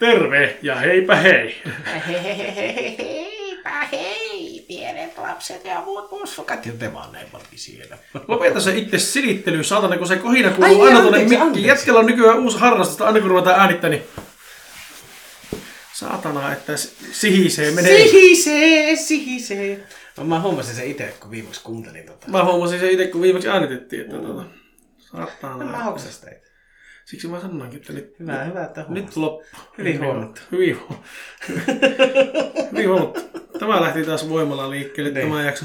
Terve ja heipä hei. Heipä hei, pienet lapset ja muut mussukat ja te vanhemmatkin siellä. Lopeta se itse silittely, saatana, kun se kohina kuuluu Ai, aina tuonne anteeksi, mikkiin. anteeksi. Jätkellä on nykyään uusi harrastus, että aina kun ruvetaan äänittää, niin saatana, että s- sihisee menee. Sihisee, sihisee. No, mä huomasin sen itse, kun viimeksi kuuntelin tota. Mä huomasin se itse, kun viimeksi äänitettiin, että tota, saatana. Mä hoksas teitä. Siksi mä sanoinkin, että nyt, Hyvä, hyvä, että huomasit. nyt loppu. Hyvin huomattu. Hyvin huomattu. Hyvin huomattu. Tämä lähti taas voimalla liikkeelle Niin. tämä jakso.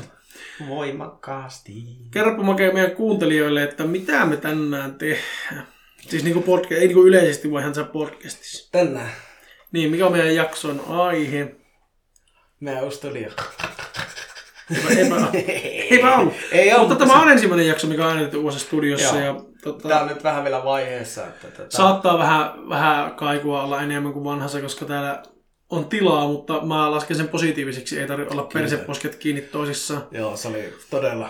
Voimakkaasti. Kerropa Make meidän kuuntelijoille, että mitä me tänään tehdään. Siis niinku podcast, ei niinku yleisesti, vaan ihan se podcastissa. Tänään Niin, mikä on meidän jakson aihe? meidän uusi studio. Eipä, eipä, eipä ollut. Ei Mutta tämä on ensimmäinen jakso, mikä on äänitetty uudessa studiossa. Joo. Ja, Tota, on nyt vähän vielä vaiheessa. Että tota... saattaa vähän, vähän kaikua olla enemmän kuin vanhassa, koska täällä on tilaa, mutta mä lasken sen positiiviseksi. Ei tarvitse olla perseposket kiinni toisissaan. Joo, se oli todella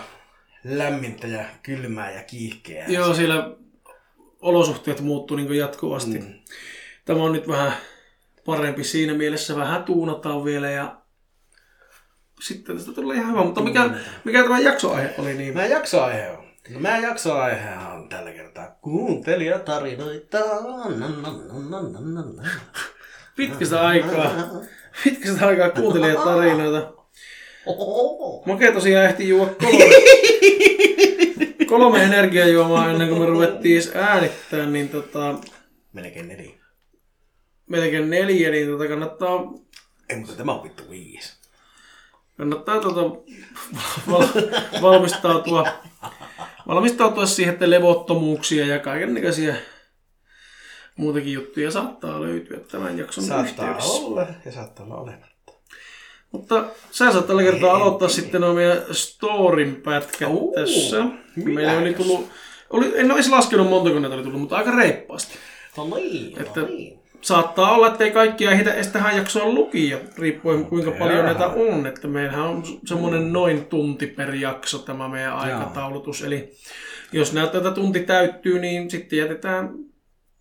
lämmintä ja kylmää ja kiihkeää. Joo, siellä olosuhteet muuttuu niin jatkuvasti. Mm. Tämä on nyt vähän parempi siinä mielessä. Vähän tuunataan vielä ja sitten tästä tulee ihan hyvä. Mutta mikä, mikä tämä jaksoaihe oli? Niin... Meidän jaksoaihe on. No meidän jaksoaihe on tällä kertaa kuuntelijatarinoita. Pitkästä aikaa, pitkästä aikaa kuuntelin tarinoita. Ohoho. Make tosiaan ehti juo kolme, kolme energiajuomaa ennen kuin me ruvettiin äänittää, niin tota, Melkein neljä. melkein neljä, niin tota kannattaa, Ei, mutta tämä on vittu viisi. kannattaa tota, val, valmistautua, valmistautua siihen, että levottomuuksia ja kaikenlaisia muutakin juttuja saattaa löytyä tämän jakson Saattaa yhteydessä. olla ja saattaa olla olematta. Mutta sä saat tällä kertaa aloittaa sitten nuo meidän storin pätkät Uu, tässä. Meillä oli tullut, oli, en edes laskenut montako näitä oli tullut, mutta aika reippaasti. No niin, Että- no niin. Saattaa olla, että ei kaikkia ehditä edes tähän jaksoon lukia, riippuen kuinka Okei. paljon näitä on. Että meillähän on semmoinen noin tunti per jakso tämä meidän aikataulutus. Eli jos näyttää, että tunti täyttyy, niin sitten jätetään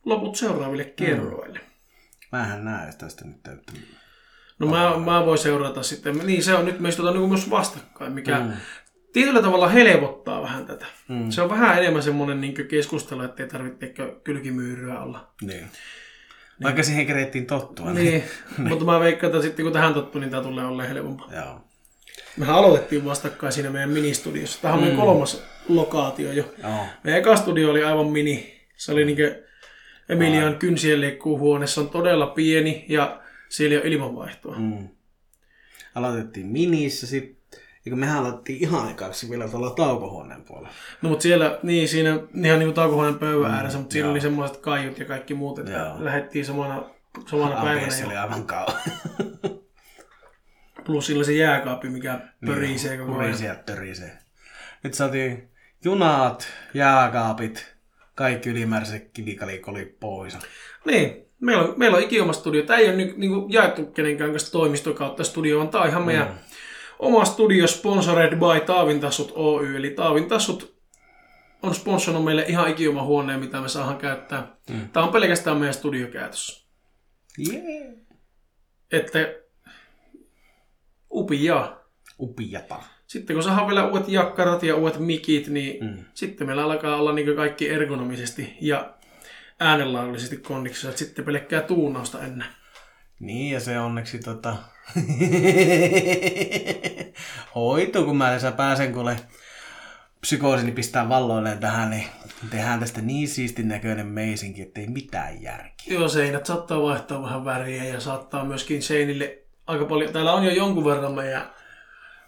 loput seuraaville kerroille. Mähän näen tästä nyt täyttä. No mä, mä voin seurata sitten. Niin se on nyt meistä tota, niin myös vastakkain, mikä mm. tietyllä tavalla helpottaa vähän tätä. Mm. Se on vähän enemmän semmoinen niin keskustelu, että ei tarvitse kylkimyyryä olla. Niin. Vaikka siihen kerettiin tottua. Niin, mutta mä veikkaan, että sitten kun tähän tottuu, niin tämä tulee olemaan helpompaa. Joo. Mehän aloitettiin vastakkain siinä meidän ministudiossa. Tämä on meidän kolmas lokaatio jo. Joo. Meidän eka studio oli aivan mini. Se oli niin Emilian kynsien leikkuuhuone. Se on todella pieni ja siellä ei ole ilmanvaihtoa. Mm. Aloitettiin minissä sitten. Ja kun mehän aloitettiin ihan ekaksi vielä tuolla taukohuoneen puolella. No mutta siellä, niin siinä ihan niin kuin taukohuoneen pöydän ääressä, mutta siinä oli semmoiset kaiut ja kaikki muut, että Joo. lähdettiin samana, samana päivänä. Ja oli aivan kauan. plus sillä oli se jääkaappi, mikä pörisee koko ajan. Pörisee törisee. Nyt saatiin junat, jääkaapit, kaikki ylimääräiset kivikaliikolit pois. Niin, meillä on, meillä on ikioma studio. Tämä ei ole niin, niin kuin jaettu kenenkään kanssa toimiston kautta studio, vaan tämä on ihan meidän oma studio sponsored by Taavintassut Oy. Eli Taavintassut on sponsorannut meille ihan ikioma huoneen, mitä me saadaan käyttää. Mm. Tämä on pelkästään meidän studiokäytössä. Yeah. Että upia. Upiata. Sitten kun saadaan vielä uudet jakkarat ja uudet mikit, niin mm. sitten meillä alkaa olla niin kaikki ergonomisesti ja äänenlaadullisesti kondiksessa. että Sitten pelkkää tuunausta ennen. Niin, ja se onneksi tota... hoituu, kun mä tässä pääsen kuule psykoosini pistää valloilleen tähän, niin tehdään tästä niin siistin näköinen meisinki, ettei mitään järkeä. Joo, seinät saattaa vaihtaa vähän väriä ja saattaa myöskin seinille aika paljon. Täällä on jo jonkun verran meidän,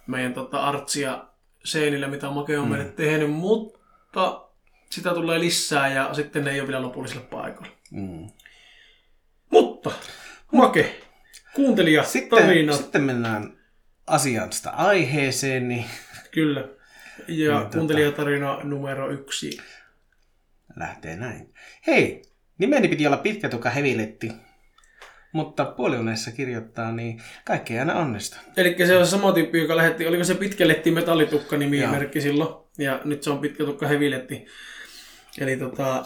meidän tota artsia seinille, mitä Make on meille tehnyt, mutta sitä tulee lisää ja sitten ne ei ole vielä lopullisilla paikoilla. Mm. Mutta, Make, kuuntelija, Sitten, tarina, sitten mennään asiasta aiheeseen, niin kyllä. Ja Niin, kuuntelijatarina numero yksi. lähtee näin. Hei, nimeni piti olla pitkä tuka heviletti, mutta puoliunessa kirjoittaa, niin kaikki ei aina onnistu. Eli se on sama tyyppi, joka lähetti, oliko se pitkäletti metallitukka nimi Joo. merkki silloin, ja nyt se on pitkä tukka heviletti. Eli tota,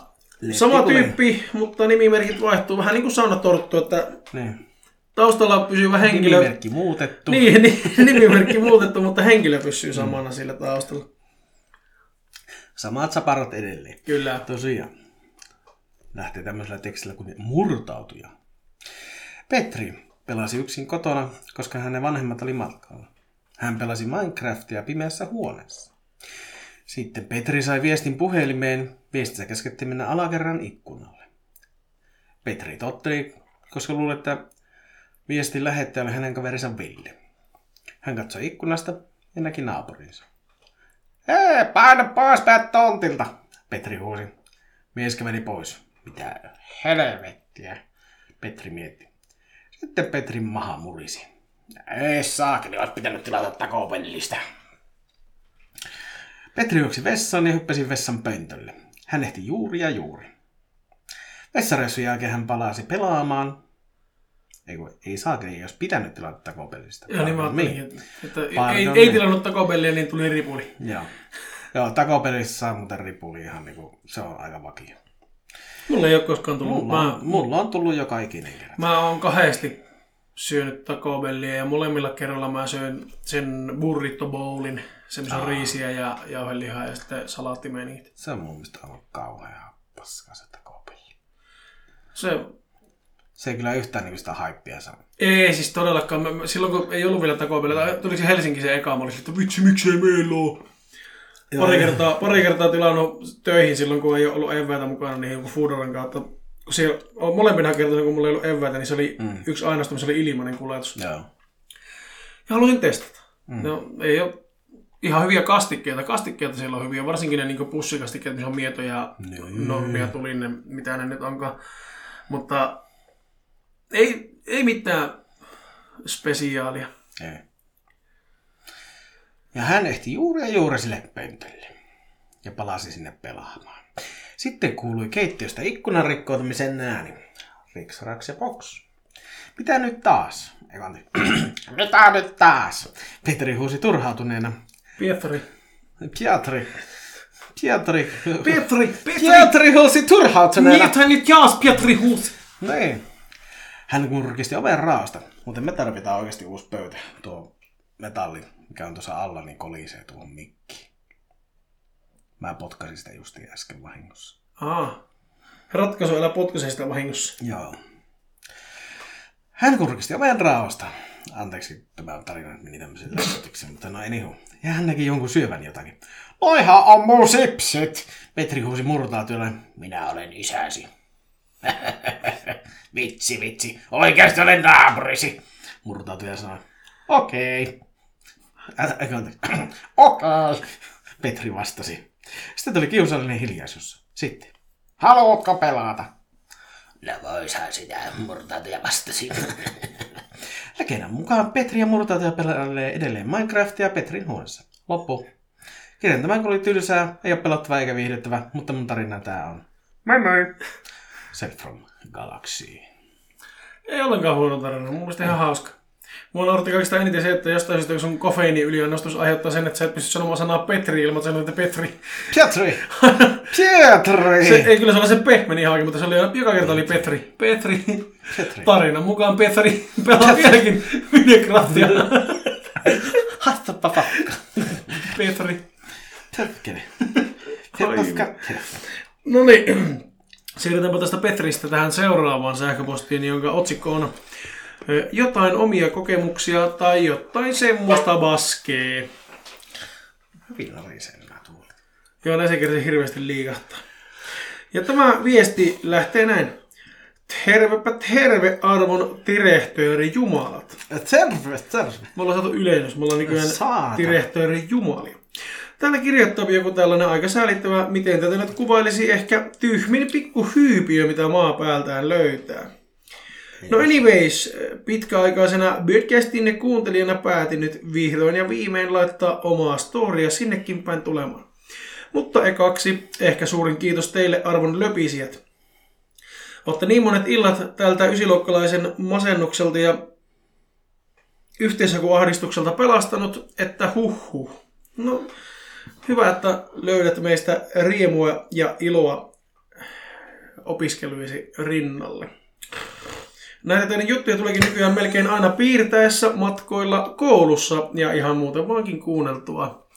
Sama tulee. tyyppi, mutta nimimerkit vaihtuu vähän niin kuin saunatorttu, että Niin. Taustalla pysyvä henkilö... Nimimerkki muutettu. Niin, niin, nimimerkki muutettu, mutta henkilö pysyy samana sillä taustalla. Samat saparot edelleen. Kyllä. Tosiaan. Lähtee tämmöisellä tekstillä kuin murtautuja. Petri pelasi yksin kotona, koska hänen vanhemmat oli matkalla. Hän pelasi Minecraftia pimeässä huoneessa. Sitten Petri sai viestin puhelimeen. Viestissä käskettiin mennä alakerran ikkunalle. Petri totteli, koska luuli, että viestin lähettäjä oli hänen kaverinsa Ville. Hän katsoi ikkunasta ja näki naapurinsa. Hei, paina pois päät tontilta, Petri huusi. Mies käveli pois. Mitä helvettiä, Petri mietti. Sitten Petrin maha murisi. Ei saakeli, olisi pitänyt tilata takopellistä. Petri juoksi vessaan ja hyppäsi vessan pöntölle. Hän ehti juuri ja juuri. Vessareissun jälkeen hän palasi pelaamaan. Ei, kun, ei saakeli, ei olisi pitänyt tilata takopellistä. Ja niin mä Pardon ajattelin, että, että ei, ei me. tilannut takopelliä, niin tuli ripuli. Joo. Joo, takopelissä saa muuten ripuli ihan niinku, se on aika vakio. Mulla ei ole koskaan tullut. Mulla, Mä, on, mulla on tullut joka ikinen kerta. mä oon kahdesti syönyt takobellia ja molemmilla kerralla mä söin sen burrito bowlin, semmoisen riisiä ja jauhelihaa ja sitten salaattimenit. Se on mun mielestä aivan kauhea paska se takopeli. Se Se ei kyllä yhtään niinku sitä haippia saa. ei siis todellakaan. Mä, silloin kun ei ollut vielä takobellia, tuli se Helsinki se eka, mä olin, että vitsi, miksei meillä ole. Pari kertaa, pari kertaa tilannut töihin silloin, kun ei ollut eväitä mukana, niin joku Foodoran kautta. Kun on molempina kertoina, kun mulla ei ollut eväitä, niin se oli mm. yksi ainoastaan, se oli ilmainen kuljetus. Joo. Ja halusin testata. Mm. No, ei ole ihan hyviä kastikkeita. Kastikkeita siellä on hyviä, varsinkin ne niin pussikastikkeet, missä on mietoja ja normia tulinne, mitä ne nyt onkaan. Mutta ei, ei mitään spesiaalia. Ei. Ja hän ehti juuri ja juuri sille pöntölle. Ja palasi sinne pelaamaan. Sitten kuului keittiöstä ikkunan rikkoutumisen ääni. Riks, raks ja box. Mitä nyt taas? Ei vaan Mitä nyt taas? Petri huusi turhautuneena. Pietari. Pietri. Pietri. Pietari! Pietari! Pietri huusi turhautuneena. Niitä nyt jaas Pietari huusi! Niin. Hän kurkisti oven raosta, mutta me tarvitaan oikeasti uusi pöytä. Tuo metalli, mikä on tuossa alla, niin kolisee tuohon mikkiin. Mä potkasin sitä justiin äsken vahingossa. Aa. Ratkaisu älä potkaise sitä vahingossa. Joo. Hän kurkisti oven raosta. Anteeksi, tämä tarina meni tämmöisen lähetyksen, mutta no anywho. Ja hän näki jonkun syövän jotakin. Noihan on mun sipsit! Petri huusi murtautujalle. Minä olen isäsi. vitsi, vitsi. Oikeasti olen naapurisi. Murtautuja sanoi. Okei. Okei. Petri vastasi. Sitten tuli kiusallinen hiljaisuus. Sitten. Haluatko pelata? No voishan sitä, murtautuja vastasi. Legendan mukaan Petri ja murtautuja pelailee edelleen Minecraftia Petrin huoneessa. Loppu. Kirjan tämän kun oli tylsää, ei ole pelottava eikä viihdyttävä, mutta mun tarina tää on. Moi moi! Sent from Galaxy. Ei ollenkaan huono tarina. Mun mielestä ihan hauska. Mua nauratti kaikista eniten se, että jostain syystä sun kofeiini yliannostus aiheuttaa sen, että sä et pysty sanomaan sanaa Petri ilman, että sanoit, että Petri. Pietri! Pietri! Se, ei kyllä se oli se pehmeni ihan, mutta se oli joka kerta oli Petri. Petri. Petri. Tarina mukaan Petri pelaa vieläkin Minecraftia. Hattapa fakka. Petri. Paska. No niin, siirrytäänpä tästä Petristä tähän seuraavaan sähköpostiin, jonka otsikko on jotain omia kokemuksia tai jotain semmoista baskee. Hyvin narisee nämä tuolit. Joo, näin se kertaa hirveästi liikahtaa. Ja tämä viesti lähtee näin. Tervepä terve arvon direhtööri jumalat. Terve, terve. Me ollaan saatu yleisös, me ollaan nykyään direhtööri jumalia. Täällä kirjoittaa joku tällainen aika säälittävä, miten tätä nyt kuvailisi ehkä tyhmin pikku hyypiö, mitä maa päältään löytää. No anyways, pitkäaikaisena podcastin kuuntelijana päätin nyt vihdoin ja viimein laittaa omaa storia sinnekin päin tulemaan. Mutta ekaksi ehkä suurin kiitos teille arvon löpisijät. Olette niin monet illat tältä ysiluokkalaisen masennukselta ja yhteishakuahdistukselta pelastanut, että huhhuh. No, hyvä, että löydät meistä riemua ja iloa opiskeluisi rinnalle. Näitä teidän juttuja tuleekin nykyään melkein aina piirtäessä, matkoilla, koulussa ja ihan muuten vaankin kuunneltua.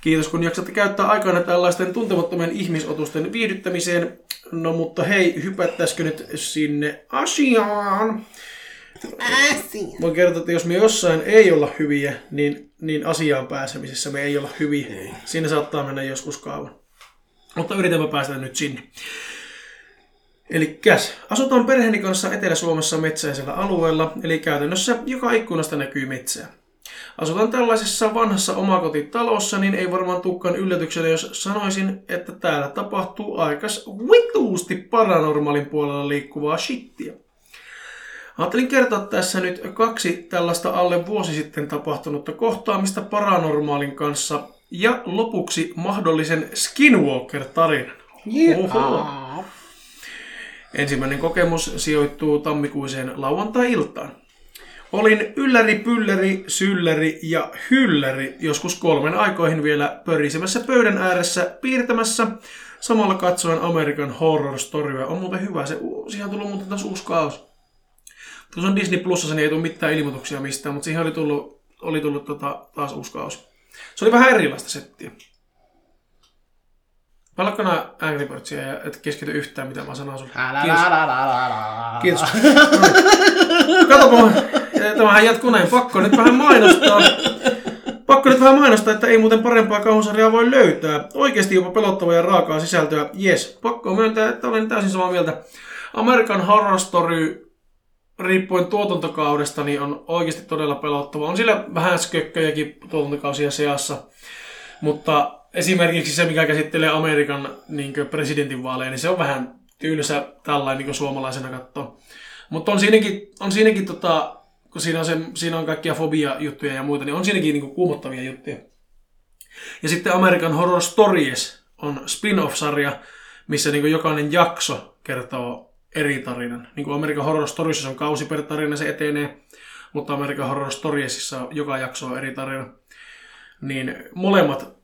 Kiitos kun jaksatte käyttää aikana tällaisten tuntemattomien ihmisotusten viihdyttämiseen. No mutta hei, hypättäisikö nyt sinne asiaan? Voin kertoa, että jos me jossain ei olla hyviä, niin, niin asiaan pääsemisessä me ei olla hyviä. Ei. Siinä saattaa mennä joskus kauan. Mutta yritämme päästä nyt sinne. Eli käs. Asutaan perheeni kanssa Etelä-Suomessa metsäisellä alueella, eli käytännössä joka ikkunasta näkyy metsää. Asutaan tällaisessa vanhassa omakotitalossa, niin ei varmaan tukkaan yllätyksenä, jos sanoisin, että täällä tapahtuu aikas vituusti paranormaalin puolella liikkuvaa shittiä. Ajattelin kertoa tässä nyt kaksi tällaista alle vuosi sitten tapahtunutta kohtaamista paranormaalin kanssa ja lopuksi mahdollisen Skinwalker-tarinan. Yeah. Ensimmäinen kokemus sijoittuu tammikuiseen lauantai-iltaan. Olin ylläri, pylläri, sylläri ja hylläri joskus kolmen aikoihin vielä pörisemässä pöydän ääressä piirtämässä. Samalla katsoen American Horror Storya. On muuten hyvä, se, siihen on tullut muuten taas uusi kausi. Tuossa on Disney Plusassa, niin ei tule mitään ilmoituksia mistään, mutta siihen oli tullut, oli tullut tota, taas uusi kausi. Se oli vähän erilaista settiä. Palaatko nämä Angry Birdsia ja et keskity yhtään, mitä mä sanon sulle. Kiitos. Kiitos. Katsopa, tämähän jatkuu näin. Pakko nyt vähän mainostaa. Pakko nyt vähän mainostaa, että ei muuten parempaa kauhusarjaa voi löytää. Oikeasti jopa pelottavaa ja raakaa sisältöä. Yes, pakko myöntää, että olen täysin samaa mieltä. American Horror Story riippuen tuotantokaudesta, niin on oikeasti todella pelottava. On sillä vähän skökköjäkin tuotantokausia seassa, mutta esimerkiksi se, mikä käsittelee Amerikan niin presidentinvaaleja, niin se on vähän tylsä tällainen niin suomalaisena katsoa. Mutta on siinäkin, on siinäkin tota, kun siinä on, se, siinä on kaikkia fobia-juttuja ja muita, niin on siinäkin niin kuumottavia juttuja. Ja sitten American Horror Stories on spin-off-sarja, missä niin jokainen jakso kertoo eri tarinan. Niin kuin American Horror Stories on kausi per tarina, se etenee, mutta American Horror Storiesissa joka jakso on eri tarina. Niin molemmat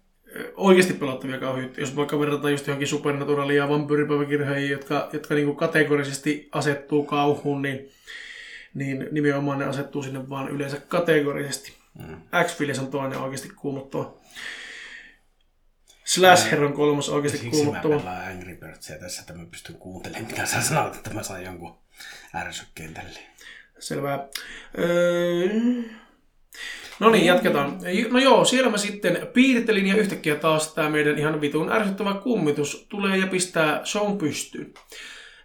oikeasti pelottavia kauhuja. Jos vaikka verrataan just johonkin supernaturalia ja vampyyripäiväkirjoihin, jotka, jotka niin kategorisesti asettuu kauhuun, niin, niin nimenomaan ne asettuu sinne vaan yleensä kategorisesti. Mm. X-Files on toinen oikeasti kuumottava. Slasher on kolmas oikeasti Siksi kuumottava. Siksi mä pelaan Angry Birdsia tässä, että mä pystyn kuuntelemaan, mitä sä sanot, että mä saan jonkun ärsykkeen tälle. Selvä. Öö... No niin, jatketaan. No joo, siellä mä sitten piirtelin ja yhtäkkiä taas tämä meidän ihan vitun ärsyttävä kummitus tulee ja pistää shown pystyyn.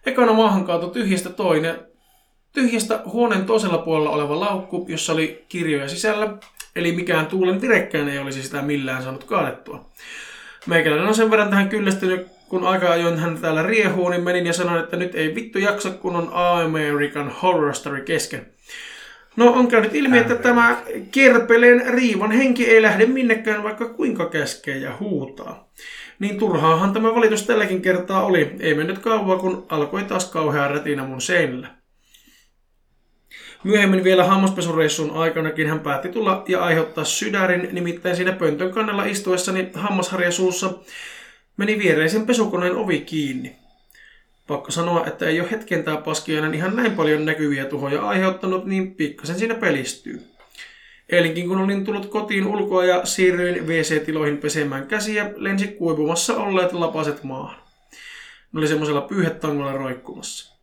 Ekana maahan kaatui tyhjästä toinen, tyhjästä huoneen toisella puolella oleva laukku, jossa oli kirjoja sisällä, eli mikään tuulen direkkään ei olisi sitä millään saanut kaadettua. Meikäläinen on sen verran tähän kyllästynyt, kun aika ajoin hän täällä riehuu, niin menin ja sanoin, että nyt ei vittu jaksa, kun on American Horror Story kesken. No on käynyt ilmi, että tämä kerpeleen riivan henki ei lähde minnekään, vaikka kuinka käskee ja huutaa. Niin turhaahan tämä valitus tälläkin kertaa oli. Ei mennyt kauan, kun alkoi taas kauhea rätinä mun seinällä. Myöhemmin vielä hammaspesureissun aikanakin hän päätti tulla ja aiheuttaa sydärin, nimittäin siinä pöntön kannella istuessani hammasharja suussa meni viereisen pesukoneen ovi kiinni. Pakko sanoa, että ei ole hetken tämä paskiainen ihan näin paljon näkyviä tuhoja aiheuttanut, niin pikkasen siinä pelistyy. Eilenkin kun olin tullut kotiin ulkoa ja siirryin WC-tiloihin pesemään käsiä, lensi kuivumassa olleet lapaset maahan. Ne oli semmoisella pyyhetangolla roikkumassa.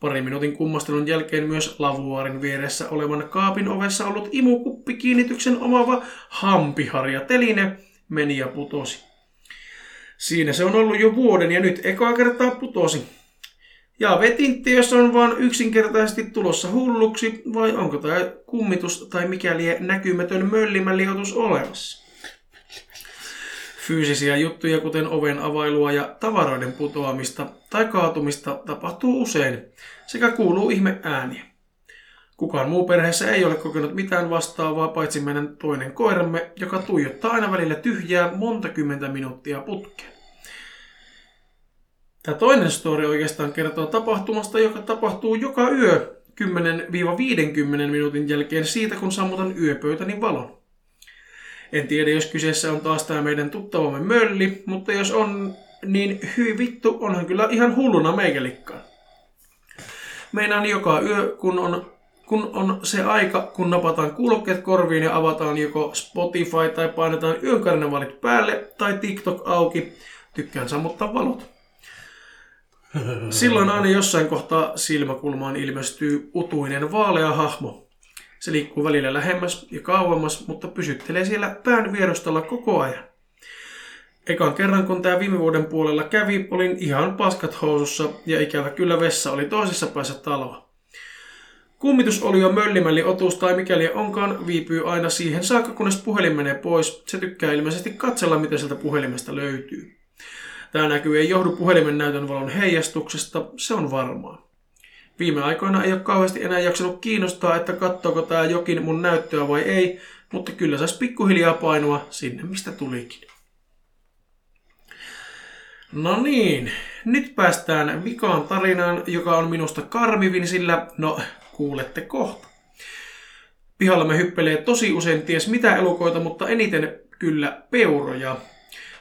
Pari minuutin kummastelun jälkeen myös lavuaarin vieressä olevan kaapin ovessa ollut imukuppikiinnityksen omava hampiharja teline meni ja putosi. Siinä se on ollut jo vuoden ja nyt ekaa kertaa putosi. Ja vetintti, jos on vain yksinkertaisesti tulossa hulluksi, vai onko tämä kummitus tai mikäli näkymätön möllimäliotus olemassa? Fyysisiä juttuja, kuten oven availua ja tavaroiden putoamista tai kaatumista, tapahtuu usein, sekä kuuluu ihme ääniä. Kukaan muu perheessä ei ole kokenut mitään vastaavaa, paitsi meidän toinen koiramme, joka tuijottaa aina välillä tyhjää monta kymmentä minuuttia putkeen. Tämä toinen story oikeastaan kertoo tapahtumasta, joka tapahtuu joka yö 10-50 minuutin jälkeen siitä, kun sammutan yöpöytäni valon. En tiedä, jos kyseessä on taas tämä meidän tuttavamme mölli, mutta jos on, niin hyi vittu, onhan kyllä ihan hulluna meikälikkaan. Meinaan joka yö, kun on, kun on se aika, kun napataan kuulokkeet korviin ja avataan joko Spotify tai painetaan yökarnevaalit päälle tai TikTok auki, tykkään sammuttaa valot. Silloin aina jossain kohtaa silmäkulmaan ilmestyy utuinen vaalea hahmo. Se liikkuu välillä lähemmäs ja kauemmas, mutta pysyttelee siellä pään vierostalla koko ajan. Ekan kerran, kun tämä viime vuoden puolella kävi, olin ihan paskat housussa ja ikävä kyllä vessa oli toisessa päässä taloa. Kummitus oli jo möllimälli otus tai mikäli onkaan, viipyy aina siihen saakka, kunnes puhelin menee pois. Se tykkää ilmeisesti katsella, mitä sieltä puhelimesta löytyy. Tämä näkyy ei johdu puhelimen näytön valon heijastuksesta, se on varmaa. Viime aikoina ei ole kauheasti enää jaksanut kiinnostaa, että katsoako tämä jokin mun näyttöä vai ei, mutta kyllä saisi pikkuhiljaa painua sinne, mistä tulikin. No niin, nyt päästään vikaan tarinaan, joka on minusta karmivin, sillä no, kuulette kohta. Pihalla me hyppelee tosi usein ties mitä elukoita, mutta eniten kyllä peuroja.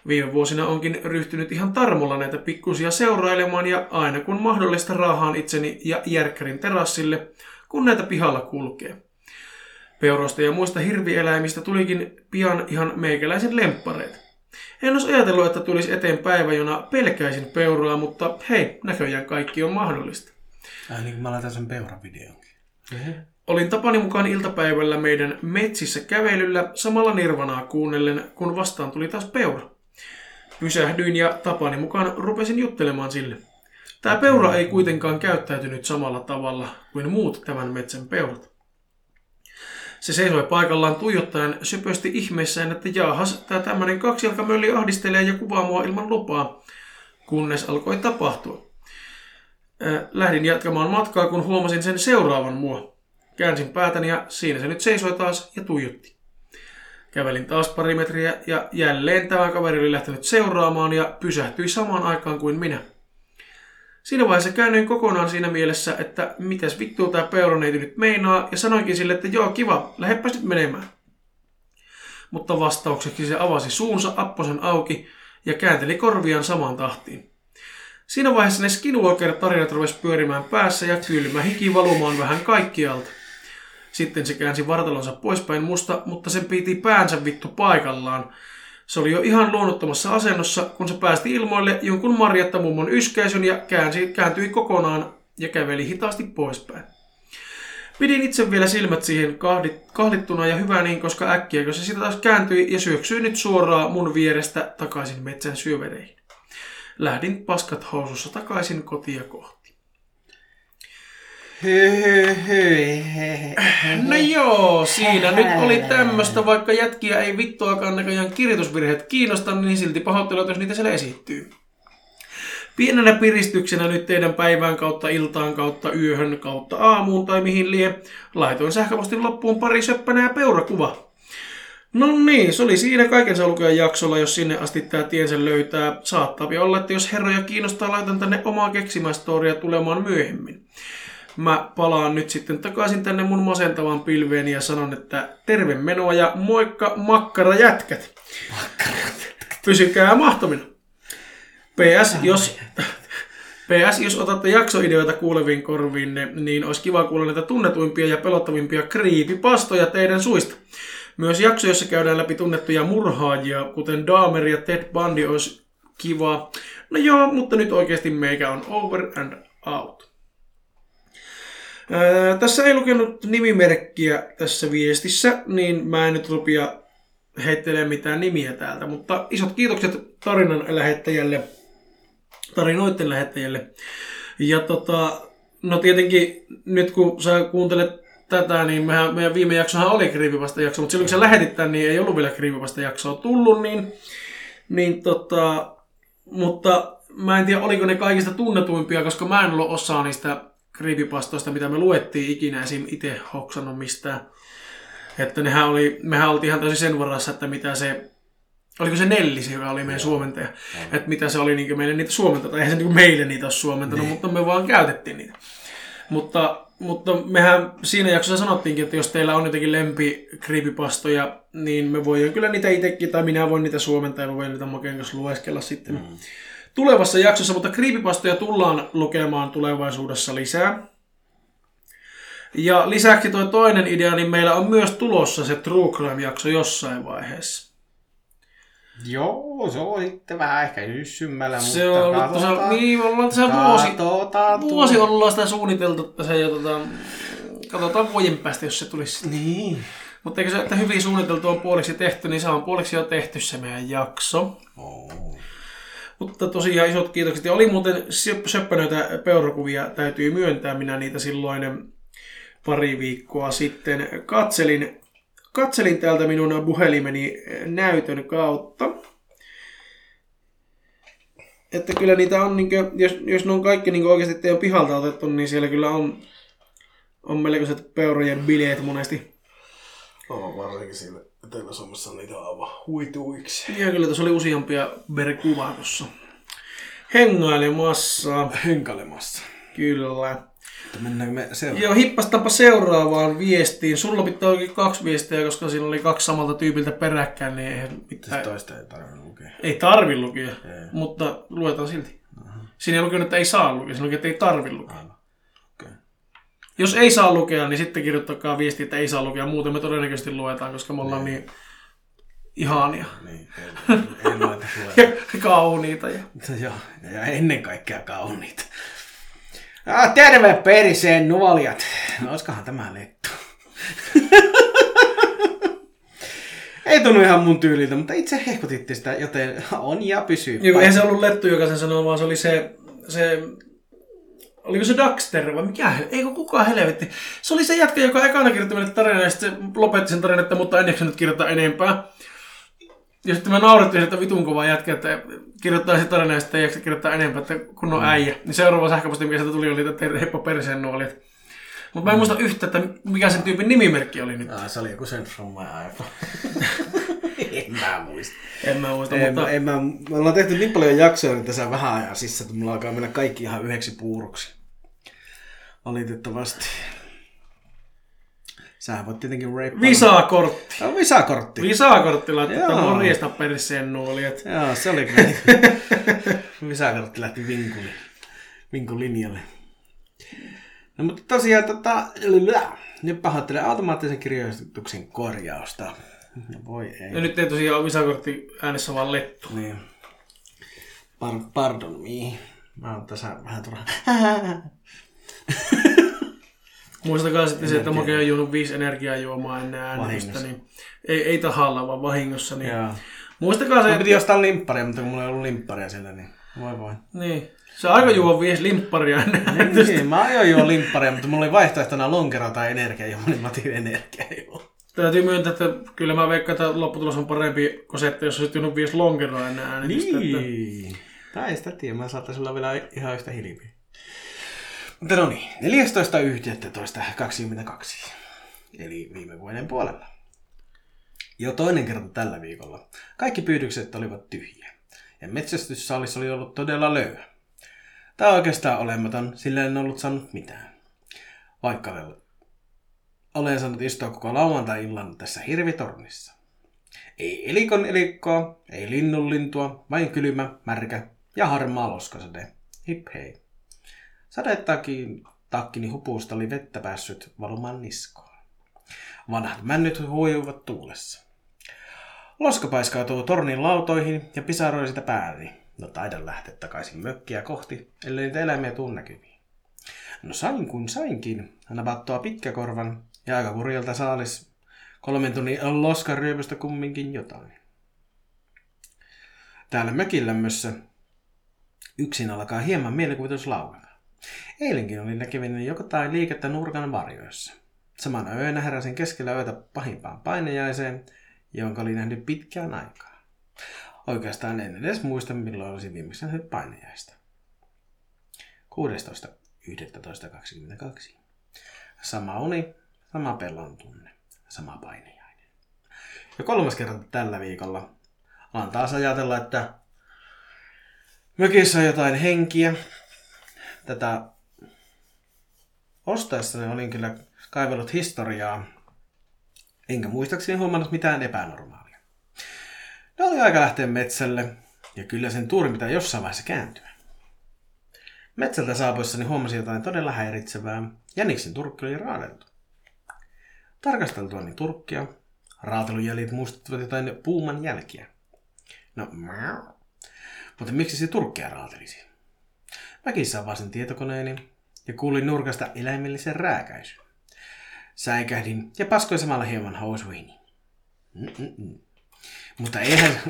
Viime vuosina onkin ryhtynyt ihan tarmolla näitä pikkusia seurailemaan ja aina kun mahdollista raahaan itseni ja järkkärin terassille, kun näitä pihalla kulkee. Peuroista ja muista hirvieläimistä tulikin pian ihan meikäläisen lemppareita. En olisi ajatellut, että tulisi eteen päivä, jona pelkäisin peuraa, mutta hei, näköjään kaikki on mahdollista. Ai niin, mä laitan sen peuravideonkin. Olin tapani mukaan iltapäivällä meidän metsissä kävelyllä samalla nirvanaa kuunnellen, kun vastaan tuli taas peura. Pysähdyin ja tapani mukaan rupesin juttelemaan sille. Tämä peura ei kuitenkaan käyttäytynyt samalla tavalla kuin muut tämän metsän peurat. Se seisoi paikallaan tuijottaen söpösti ihmeessään, että jaahas, tämä tämmöinen kaksijalkamölli ahdistelee ja kuvaa mua ilman lupaa, kunnes alkoi tapahtua. Lähdin jatkamaan matkaa, kun huomasin sen seuraavan mua. Käänsin päätäni ja siinä se nyt seisoi taas ja tuijotti. Kävelin taas pari metriä ja jälleen tämä kaveri oli lähtenyt seuraamaan ja pysähtyi samaan aikaan kuin minä. Siinä vaiheessa käännyin kokonaan siinä mielessä, että mitäs vittua tämä peuroneiti nyt meinaa, ja sanoinkin sille, että joo kiva, lähdepäs nyt menemään. Mutta vastaukseksi se avasi suunsa apposen auki ja käänteli korviaan samaan tahtiin. Siinä vaiheessa ne Skinwalker-tarinat rupesi pyörimään päässä ja kylmä hiki valumaan vähän kaikkialta. Sitten se käänsi vartalonsa poispäin musta, mutta sen piti päänsä vittu paikallaan. Se oli jo ihan luonnottomassa asennossa, kun se päästi ilmoille jonkun Marjatta mummon yskäisyn ja käänsi, kääntyi kokonaan ja käveli hitaasti poispäin. Pidin itse vielä silmät siihen kahdit, kahdittuna ja hyvä niin, koska äkkiä, kun se sitä taas kääntyi ja syöksyi nyt suoraan mun vierestä takaisin metsän syövereihin. Lähdin paskat housussa takaisin kotia kohti. No joo, siinä nyt oli tämmöstä, vaikka jätkiä ei vittuakaan näköjään kirjoitusvirheet kiinnosta, niin silti pahoittelut, jos niitä siellä esittyy. Pienenä piristyksenä nyt teidän päivään kautta iltaan kautta yöhön kautta aamuun tai mihin lie, laitoin sähköpostin loppuun pari söppänää peurakuva. No niin, se oli siinä kaiken saa jaksolla, jos sinne asti tämä tiensä löytää. Saattaa olla, että jos herroja kiinnostaa, laitan tänne omaa keksimästoria tulemaan myöhemmin mä palaan nyt sitten takaisin tänne mun masentavaan pilveeni ja sanon, että terve menoa ja moikka makkarajätkät. Pysykää mahtomina. PS, jos, PS, jos otatte jaksoideoita kuuleviin korviin, niin olisi kiva kuulla näitä tunnetuimpia ja pelottavimpia kriipipastoja teidän suista. Myös jakso, jossa käydään läpi tunnettuja murhaajia, kuten Dahmer ja Ted Bundy, olisi kiva. No joo, mutta nyt oikeasti meikä on over and out. Tässä ei lukenut nimimerkkiä tässä viestissä, niin mä en nyt rupia heittelemään mitään nimiä täältä, mutta isot kiitokset tarinan lähettäjälle, tarinoiden lähettäjälle. Ja tota, no tietenkin nyt kun sä kuuntelet tätä, niin mehän, meidän viime jaksohan oli kriipivasta jakso, mutta silloin kun sä lähetit tämän, niin ei ollut vielä kriipivasta jaksoa tullut, niin, niin tota, mutta mä en tiedä, oliko ne kaikista tunnetuimpia, koska mä en ollut osaa niistä creepypastoista, mitä me luettiin ikinä esim. itse hoksannut mistään. Että nehän oli, mehän oltiin ihan täysin sen varassa, että mitä se, oliko se Nelli, joka oli meidän Joo. suomentaja, Joo. että mitä se oli niin meille niitä suomentaa, eihän se niin meille niitä ole suomentanut, niin. mutta me vaan käytettiin niitä. Mutta, mutta mehän siinä jaksossa sanottiinkin, että jos teillä on jotenkin lempi creepypastoja, niin me voidaan kyllä niitä itsekin, tai minä voin niitä suomentaa ja voin niitä makeen kanssa lueskella sitten. Mm tulevassa jaksossa, mutta creepypastoja tullaan lukemaan tulevaisuudessa lisää. Ja lisäksi tuo toinen idea, niin meillä on myös tulossa se True Crime-jakso jossain vaiheessa. Joo, se on sitten vähän ehkä syssymmällä, Se on ollut tuossa, niin, ollaan tässä vuosi, vuosi ollaan sitä suunniteltu, että se jo tota, katsotaan vuoden päästä, jos se tulisi. Niin. Mutta eikö se, että hyvin suunniteltu on puoliksi tehty, niin se on puoliksi jo tehty se meidän jakso. Oh. Mutta tosiaan isot kiitokset. Ja oli muuten söppänöitä peurakuvia, täytyy myöntää. Minä niitä silloin pari viikkoa sitten katselin, katselin täältä minun puhelimeni näytön kautta. Että kyllä niitä on, niin kuin, jos, jos ne on kaikki niin oikeasti teidän pihalta otettu, niin siellä kyllä on, on melkoiset peurojen bileet monesti. Oh, varsinkin siinä Etelä-Suomessa niitä aivan huituiksi. Ja kyllä tässä oli useampia verkuvaa tuossa hengailemassa. Henkailemassa. Kyllä. Mutta mennäänkö me seuraavaan? Joo, hippastaanpa seuraavaan viestiin. Sulla pitää oikein kaksi viestiä, koska siinä oli kaksi samalta tyypiltä peräkkäin, niin eihän Siis mitään... toista ei tarvitse lukea. Ei tarvi lukea, Ei. mutta luetaan silti. Siinä ei lukenut, että ei saa lukea, siinä luki, että ei tarvi lukea. Aivan. Jos ei saa lukea, niin sitten kirjoittakaa viesti, että ei saa lukea. Muuten me todennäköisesti luetaan, koska me ollaan niin ihania Niin, ei, ei noita lue. ja kauniita. Ja... Joo, ja ennen kaikkea kauniita. Ah, terve periseen nuolijat. No, oiskohan tämä lettu? Ei tunnu ihan mun tyyliltä, mutta itse hehkutitte sitä, joten on ja pysyy. Joo, eihän se ollut Lettu, joka sen sanoi, vaan se oli se, se Oliko se Daxter vai mikä? Eikö kukaan helvetti? Se oli se jätkä, joka ekana kirjoitti meille tarinan ja sitten se lopetti sen tarinan, että mutta en jaksanut kirjoittaa enempää. Ja sitten me naurettiin sitä vitun kovaa jätkä, että kirjoittaa se tarina ja sitten ei jaksa kirjoittaa enempää, että kun on äijä. Niin seuraava sähköposti, mikä sieltä tuli, oli, että heppo perseen nuolijat. Mutta mä en muista yhtä, että mikä sen tyypin nimimerkki oli nyt. Ah, se oli joku from my iPhone. en mä muista. En mä muista, En, mutta... en mä, me ollaan tehty niin paljon jaksoja nyt tässä vähän ajan sisään, että mulla alkaa mennä kaikki ihan yhdeksi puuroksi. Valitettavasti. Sähän voit tietenkin reippailla. Visakortti. Tämä on visakortti. Visakortti laittaa, morjesta perseen nuolijat. Joo, se oli kyllä. visakortti lähti vinkuli, vinkulinjalle. No mutta tosiaan, tota, nyt pahoittelen automaattisen kirjoituksen korjausta. No voi ei. Ja nyt ei tosiaan ole visakortti äänessä vaan lettu. Niin. Par, pardon me. Mä oon tässä vähän turha. Muistakaa sitten se, että Energia. Moke on juonut viisi energiajuomaa ennen Vahingossa. niin ei, ei tahalla, vaan vahingossa. Niin. Joo. Muistakaa se, Mä piti että... ostaa limpparia, mutta kun mulla ei ollut limpparia siellä, niin voi voi. Niin. Se aika juo viisi limpparia ennen äänitystä. Niin, mä aion juo limpparia, mutta mulla oli vaihtoehtona lonkero tai energiajuoma, niin mä otin energiajuoma. Täytyy myöntää, että kyllä mä veikkaan, että lopputulos on parempi kuin se, että jos olisit juonut viisi lonkeroa ennen äänitystä. Että... Niin. Tai sitä tiedä, mä saattaisin olla vielä ihan yhtä hilpiä. Mutta no niin, 14.11.22. Eli viime vuoden puolella. Jo toinen kerta tällä viikolla. Kaikki pyydykset olivat tyhjiä. Ja metsästyssaalis oli ollut todella löyhä. On oikeastaan olematon, sillä en ollut saanut mitään. Vaikka olen- saanut istua koko lauantai-illan tässä hirvitornissa. Ei elikon elikkoa, ei linnun lintua, vain kylmä, märkä ja harmaa loskasade. Hip hei. Sadetakin takkini hupusta oli vettä päässyt valumaan niskoon. Vanhat männyt huijuivat tuulessa. Loska paiskautuu tornin lautoihin ja pisaroi sitä päälle. No taidan lähteä takaisin mökkiä kohti, ellei niitä eläimiä tuu näkyviin. No sain kun sainkin, napattua pitkäkorvan ja aika kurjalta saalis kolmen tunnin loskan ryöpystä kumminkin jotain. Täällä mökilämmössä yksin alkaa hieman mielikuvitus laukata. Eilenkin olin näkevinä jotain liikettä nurkan varjoissa. Samana yönä heräsin keskellä yötä pahimpaan painejaiseen, jonka oli nähnyt pitkään aikaa. Oikeastaan en edes muista, milloin olisin viimeksi nähnyt painejaista. 16.11.22. Sama uni, sama pelon tunne, sama painejainen. Ja kolmas kerta tällä viikolla alan taas ajatella, että mökissä on jotain henkiä. Tätä ostaessani olin kyllä kaivellut historiaa, enkä muistaakseni huomannut mitään epänormaalia. No oli aika lähteä metsälle, Ja kyllä sen tuuri pitää jossain vaiheessa kääntyä. Metsältä saapuessani huomasin jotain todella häiritsevää. Jäniksen turkki oli raadeltu. Tarkasteltuani turkkia, raatelujäljet muistuttivat jotain puuman jälkiä. No, miau. mutta miksi se turkkia raatelisi? Väkissä avasin tietokoneeni ja kuulin nurkasta eläimellisen rääkäisyn. Säikähdin ja paskoin samalla hieman housuihini. Mm-mm-mm. Mutta eihän,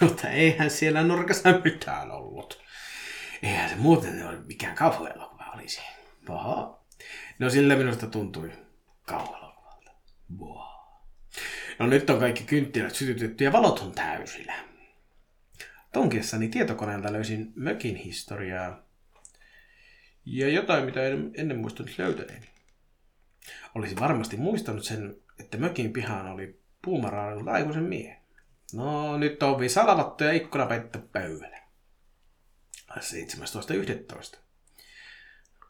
mutta eihän siellä nurkassa mitään ollut. Eihän se muuten ole mikään kauhuelokuva olisi. Oho. No sillä minusta tuntui kauhuelokuvalta. Wow. No nyt on kaikki kynttilät sytytetty ja valot on täysillä. Tonkiessani tietokoneelta löysin mökin historiaa ja jotain, mitä en ennen muistanut löytäneeni. Olisin varmasti muistanut sen, että mökin pihaan oli puumaraadannut aikuisen miehen. No, nyt on salavattu ja ikkuna peittu pöydälle. 17.11.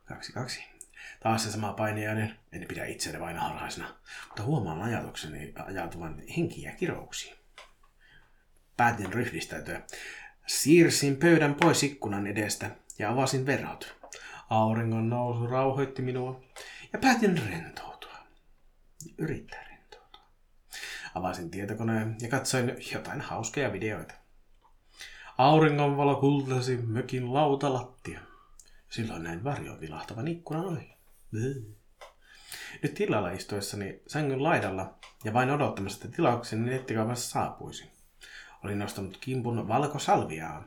Kaksi, kaksi. Taas se sama painiainen. En pidä itseäni vain harhaisena, mutta huomaan ajatukseni ajatuvan henkiä kirouksiin. Päätin ryhdistäytyä. Siirsin pöydän pois ikkunan edestä ja avasin verhot. Auringon nousu rauhoitti minua ja päätin rentoutua. Yrittää. Avasin tietokoneen ja katsoin jotain hauskoja videoita. Auringonvalo kultasi mökin lautalattia. Silloin näin varjon vilahtavan ikkunan ohi. Nyt tilalla istuessani sängyn laidalla ja vain odottamassa, että tilaukseni nettikaupassa saapuisi. Olin nostanut kimpun valkosalviaa,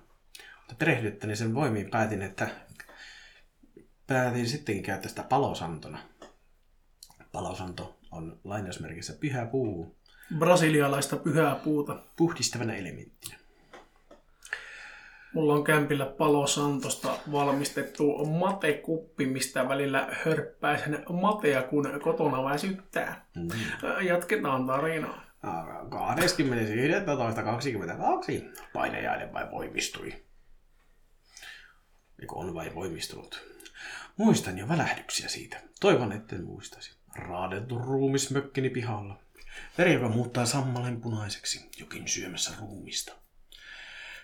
mutta perehdyttäni sen voimiin päätin, että päätin sittenkin käyttää sitä palosantona. Palosanto on lainausmerkissä pyhä puu, Brasilialaista pyhää puuta. puhdistavana elementtinä. Mulla on kämpillä Palo Santosta valmistettu matekuppi, mistä välillä hörppää sen matea, kun kotona väsyttää. Mm. Jatketaan tarinaa. 20.11.22 painajainen vai voimistui. Eikö on vai voimistunut? Muistan jo välähdyksiä siitä. Toivon, etten muistaisi. Raadeltu ruumismökkini pihalla. Veri, joka muuttaa sammalen punaiseksi, jokin syömässä ruumista.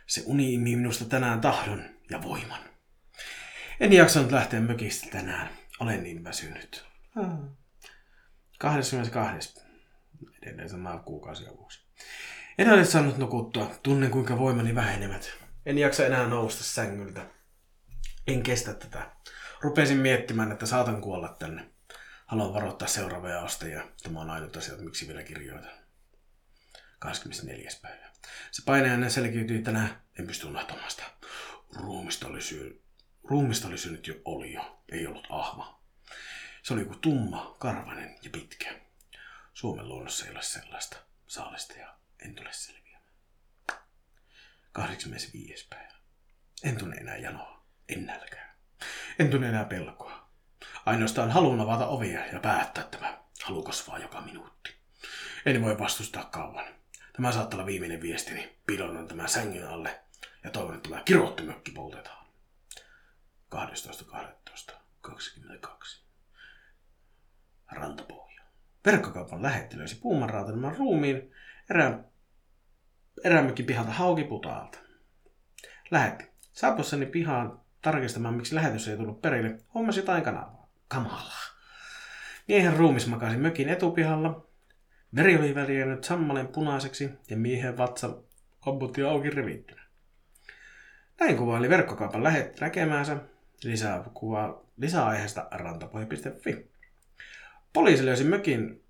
Se uni imii minusta tänään tahdon ja voiman. En jaksanut lähteä mökistä tänään. Olen niin väsynyt. 22. Edelleen sama kuukausi aluksi. En ole saanut nukuttua. Tunnen kuinka voimani vähenevät. En jaksa enää nousta sängyltä. En kestä tätä. Rupesin miettimään, että saatan kuolla tänne. Haluan varoittaa seuraavia ostajia. Tämä on ainut asia, miksi vielä kirjoitan. 24. päivä. Se painajainen selkiytyi tänään. En pysty unohtamaan sitä. Ruumista oli, syö... Ruumista oli syönyt jo olio. Ei ollut ahma. Se oli joku tumma, karvainen ja pitkä. Suomen luonnossa ei ole sellaista saalista ja en tule selviämään. 85. päivä. En tunne enää janoa, en nälkää. En tunne enää pelkoa. Ainoastaan halun avata ovia ja päättää tämä halu kasvaa joka minuutti. En voi vastustaa kauan. Tämä saattaa olla viimeinen viestini. Pidonnan tämän sängyn alle ja toivon, että tämä kirottimökki poltetaan. 12.12.22. Rantapohja. Verkkokaupan lähetti löysi puumanraatelman ruumiin erään, eräänmökin pihalta haukiputaalta. Lähetti. Saapuessani pihaan tarkistamaan, miksi lähetys ei tullut perille, hommasi jotain kanavaa. Kamalaa. Miehen ruumis makasi mökin etupihalla. Veri oli väliänyt sammalen punaiseksi ja miehen vatsa obbutti auki revittynä. Näin kuvaili verkkokaupan lähetti näkemäänsä. Lisää kuvaa lisäaiheesta rantapohja.fi. Poliisi löysi mökin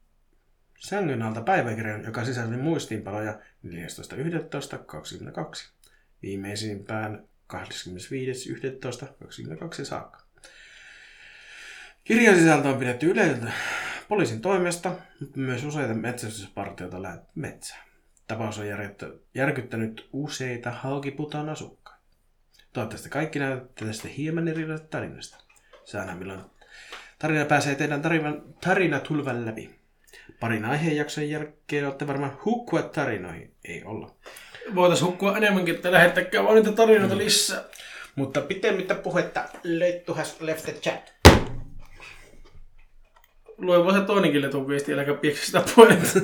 sängyn alta päiväkirjan, joka sisälsi muistiinpanoja 14.11.22. Viimeisimpään 25.11.22 saakka. Kirjan sisältö on pidetty yleiltä poliisin toimesta, mutta myös useita metsästyspartioita lähetetty metsään. Tapaus on järkyttänyt useita haukiputaan asukkaita. Toivottavasti kaikki näytätte tästä hieman erilaiset tarinasta. Säännä milloin tarina pääsee teidän tarinan, tarinatulvan läpi. Parin aiheenjakson jälkeen olette varmaan hukkua tarinoihin. Ei olla. Voitaisiin hukkua enemmänkin, että lähettäkää vaan niitä tarinoita lisää. Mutta pitemmittä puhetta, Lettu has left the chat. Lue vaan se toinenkin letun viesti, äläkä pieksi sitä puhetta.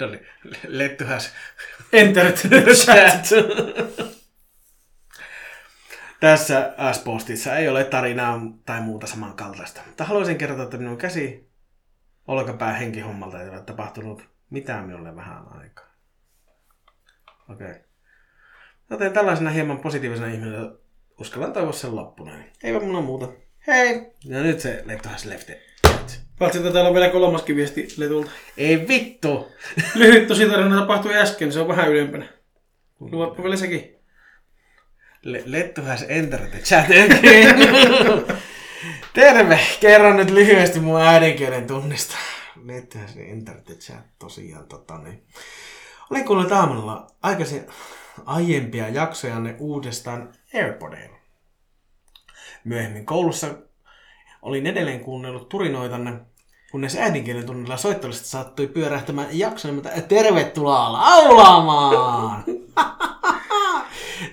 No niin, lettuhäs. Enter to the chat. Tässä S-postissa ei ole tarinaa tai muuta samankaltaista. Mutta haluaisin kertoa, että minun käsi olkapää henkihommalta ei ole tapahtunut mitään minulle vähän aikaa. Okei. Okay. Joten tällaisena hieman positiivisena ihmisenä uskallan toivoa sen loppuna. Niin eipä mulla muuta. Hei! Ja nyt se lettuhäs lefte. Paitsi että täällä on vielä kolmaskin viesti Letulta. Ei vittu! Lyhyt tosi tarina tapahtui äsken, se on vähän ylempänä. Luvatko vielä sekin? Le- lettuhäs enter the chat again. Terve! Kerron nyt lyhyesti mun äidinkielen tunnista. Lettuhäs enter the chat tosiaan. Tota, niin. Olin kuullut aamulla aikaisin aiempia jaksojanne uudestaan Airpodeilla. Myöhemmin koulussa olin edelleen kuunnellut turinoitanne, kunnes äidinkielen tunnilla soittelusta saattui pyörähtämään jakso nimeltä Tervetuloa laulaamaan!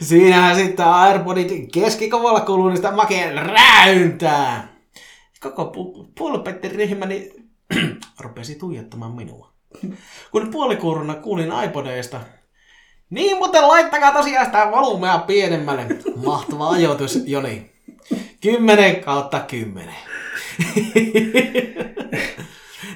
Siinähän sitten Airpodit keskikovalla kuuluu niistä makeen räyntää. Koko pu- puolipetten ryhmäni rupesi tuijottamaan minua. Kun puolikuuruna kuulin iPodeista, niin muuten laittakaa tosiaan sitä volumea pienemmälle. Mahtava ajoitus, Joni. 10 kautta 10.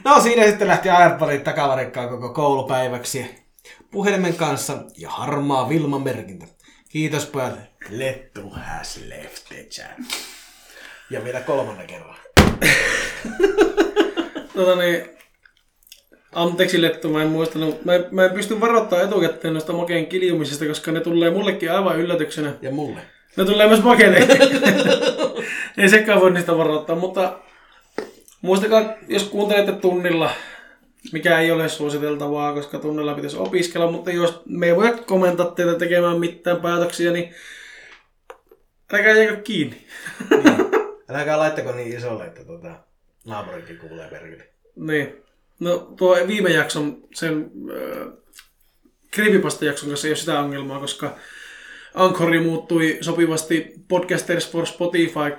no siinä sitten lähti Airpodit takavarikkaan koko koulupäiväksi puhelimen kanssa ja harmaa Vilma merkintä. Kiitos pojat. Lettu has left the chat. Ja vielä kolmannen kerran. Tota niin, anteeksi Lettu, mä en muistanut. Mä, mä en pysty varoittamaan etukäteen noista makeen kiljumisesta, koska ne tulee mullekin aivan yllätyksenä. Ja mulle. Ne tulee myös makeille. Ei sekään voi niistä varoittaa, mutta muistakaa, jos kuuntelette tunnilla, mikä ei ole suositeltavaa, koska tunnilla pitäisi opiskella, mutta jos me ei voida komentaa teitä tekemään mitään päätöksiä, niin älkää jääkö kiinni. Niin. Älkää laittako niin isolle, että tota, naapurikin kuulee perkele. Niin. No tuo viime jakson, sen äh, Creepypasta-jakson kanssa ei ole sitä ongelmaa, koska Anchori muuttui sopivasti Podcasters for Spotify,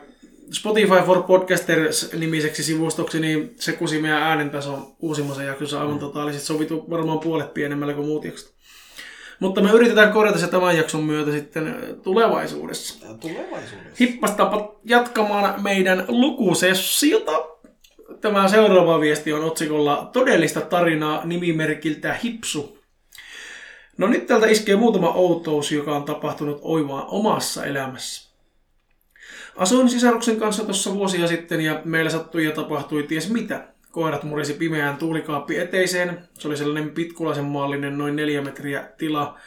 Spotify for Podcasters nimiseksi sivustoksi, niin se kusi meidän äänentason uusimmassa jaksossa aivan totaalisesti sovitu varmaan puolet pienemmällä kuin muut jaksot. Mutta me yritetään korjata se tämän jakson myötä sitten tulevaisuudessa. Tulevaisuudessa. Hippastapa jatkamaan meidän lukusessiota. Tämä seuraava viesti on otsikolla Todellista tarinaa nimimerkiltä Hipsu. No nyt täältä iskee muutama outous, joka on tapahtunut oivaan omassa elämässä. Asuin sisaruksen kanssa tuossa vuosia sitten ja meillä sattui ja tapahtui ties mitä. Koirat murisi pimeään tuulikaappi eteiseen. Se oli sellainen pitkulaisen maallinen noin neljä metriä tila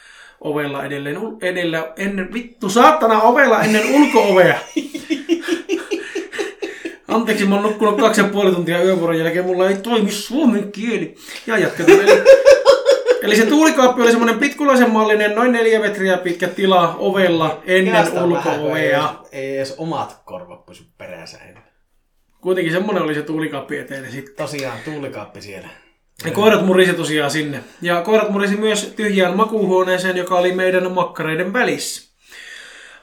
ovella edelleen, edellä, ennen, vittu saatana ovella ennen ulko-ovea. Anteeksi, mä oon nukkunut kaksi ja puoli tuntia yövuoron jälkeen, mulla ei toimi suomen kieli. Ja jatketaan. Eli se tuulikaappi oli semmoinen pitkulaisen mallinen, noin neljä metriä pitkä tila ovella ennen ei, ulko-ovea. edes- ei edes omat korvat pysy perässä ennen. Kuitenkin semmoinen oli se tuulikaappi eteinen sitten. Tosiaan, tuulikaappi siellä. Ja koirat murisi tosiaan sinne. Ja koirat murisi myös tyhjään makuuhuoneeseen, joka oli meidän makkareiden välissä.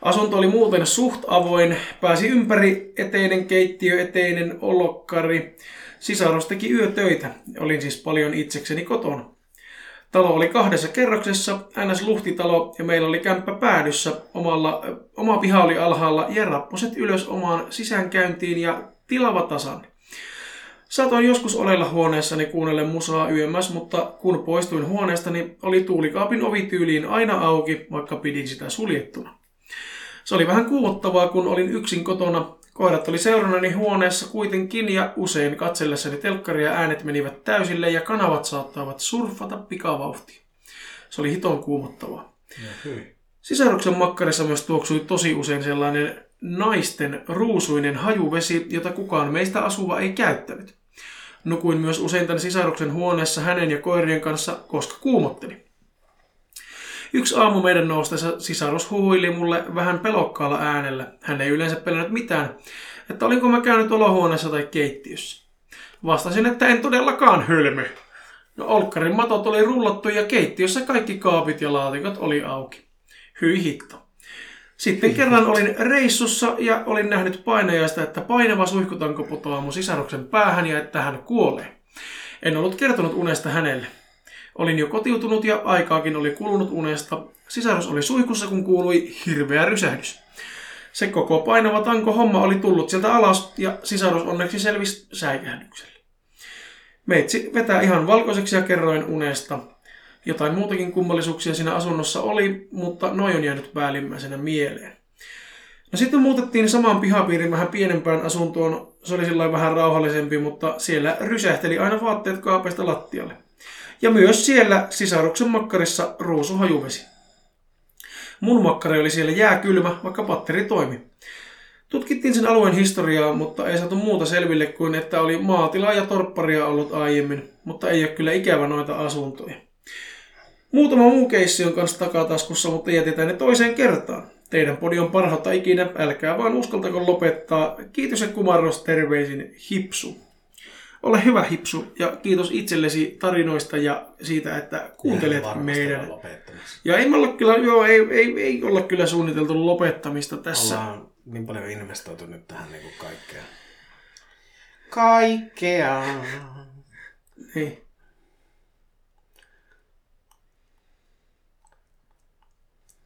Asunto oli muuten suht avoin, pääsi ympäri eteinen keittiö, eteinen olokkari. Sisarus teki yötöitä, olin siis paljon itsekseni kotona. Talo oli kahdessa kerroksessa, ns. luhtitalo ja meillä oli kämppä päädyssä. Omalla, oma piha oli alhaalla ja rappuset ylös omaan sisäänkäyntiin ja tilava tasan. Saatoin joskus olella huoneessani kuunnelle musaa yömmäs, mutta kun poistuin huoneestani, oli tuulikaapin ovi tyyliin aina auki, vaikka pidin sitä suljettuna. Se oli vähän kuumottavaa, kun olin yksin kotona. Koirat oli seurannani huoneessa kuitenkin ja usein katsellessani telkkaria äänet menivät täysille ja kanavat saattavat surfata pikavauhtia. Se oli hiton kuumottavaa. Sisaruksen makkarissa myös tuoksui tosi usein sellainen naisten ruusuinen hajuvesi, jota kukaan meistä asuva ei käyttänyt. Nukuin myös usein tämän sisaruksen huoneessa hänen ja koirien kanssa, koska kuumotteli. Yksi aamu meidän noustessa sisarus huhuili mulle vähän pelokkaalla äänellä. Hän ei yleensä pelännyt mitään, että olinko mä käynyt olohuoneessa tai keittiössä. Vastasin, että en todellakaan hölmö. No olkkarin matot oli rullattu ja keittiössä kaikki kaapit ja laatikot oli auki. Hyi hitto. Sitten kerran olin reissussa ja olin nähnyt painajaista, että painava suihkutanko putoaa mun sisaruksen päähän ja että hän kuolee. En ollut kertonut unesta hänelle. Olin jo kotiutunut ja aikaakin oli kulunut unesta. Sisarus oli suihkussa, kun kuului hirveä rysähdys. Se koko painava tanko homma oli tullut sieltä alas ja sisarus onneksi selvisi säikähdyksellä. Meitsi vetää ihan valkoiseksi ja kerroin unesta. Jotain muutakin kummallisuuksia siinä asunnossa oli, mutta noin on jäänyt päällimmäisenä mieleen. No sitten muutettiin samaan pihapiirin vähän pienempään asuntoon. Se oli sillä vähän rauhallisempi, mutta siellä rysähteli aina vaatteet kaapeista lattialle. Ja myös siellä sisaruksen makkarissa ruusu hajuvesi. Mun makkari oli siellä jääkylmä, vaikka patteri toimi. Tutkittiin sen alueen historiaa, mutta ei saatu muuta selville kuin, että oli maatilaa ja torpparia ollut aiemmin, mutta ei ole kyllä ikävä noita asuntoja. Muutama muu keissi on kanssa takataskussa, mutta jätetään ne toiseen kertaan. Teidän podi on parhautta ikinä, älkää vaan uskaltako lopettaa. Kiitos ja kumarros terveisin Hipsu. Ole hyvä Hipsu ja kiitos itsellesi tarinoista ja siitä, että kuuntelet Varmasti meidän. Ja ei, me olla kyllä, joo, ei, ei, ei olla kyllä suunniteltu lopettamista tässä. Ollaan niin paljon investoitu nyt tähän niin kuin kaikkea. Kaikkea. Niin.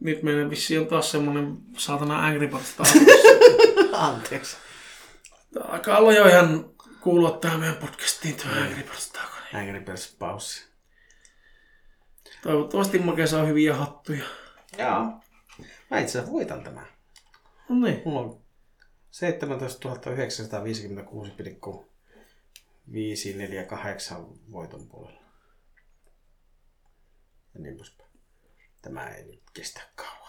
Nyt meidän vissi on taas semmonen saatana Angry Birds Anteeksi. Tää alkaa olla jo ihan kuulua tähän meidän podcastiin tuo Angry Birds taakse. Angry Birds paussi. Toivottavasti Make saa hyviä hattuja. Joo. Mä itse asiassa voitan tämän. No niin. Mulla on 17 956,548 voiton puolella. Ja niin poispäin. Tämä ei nyt kestä kauan.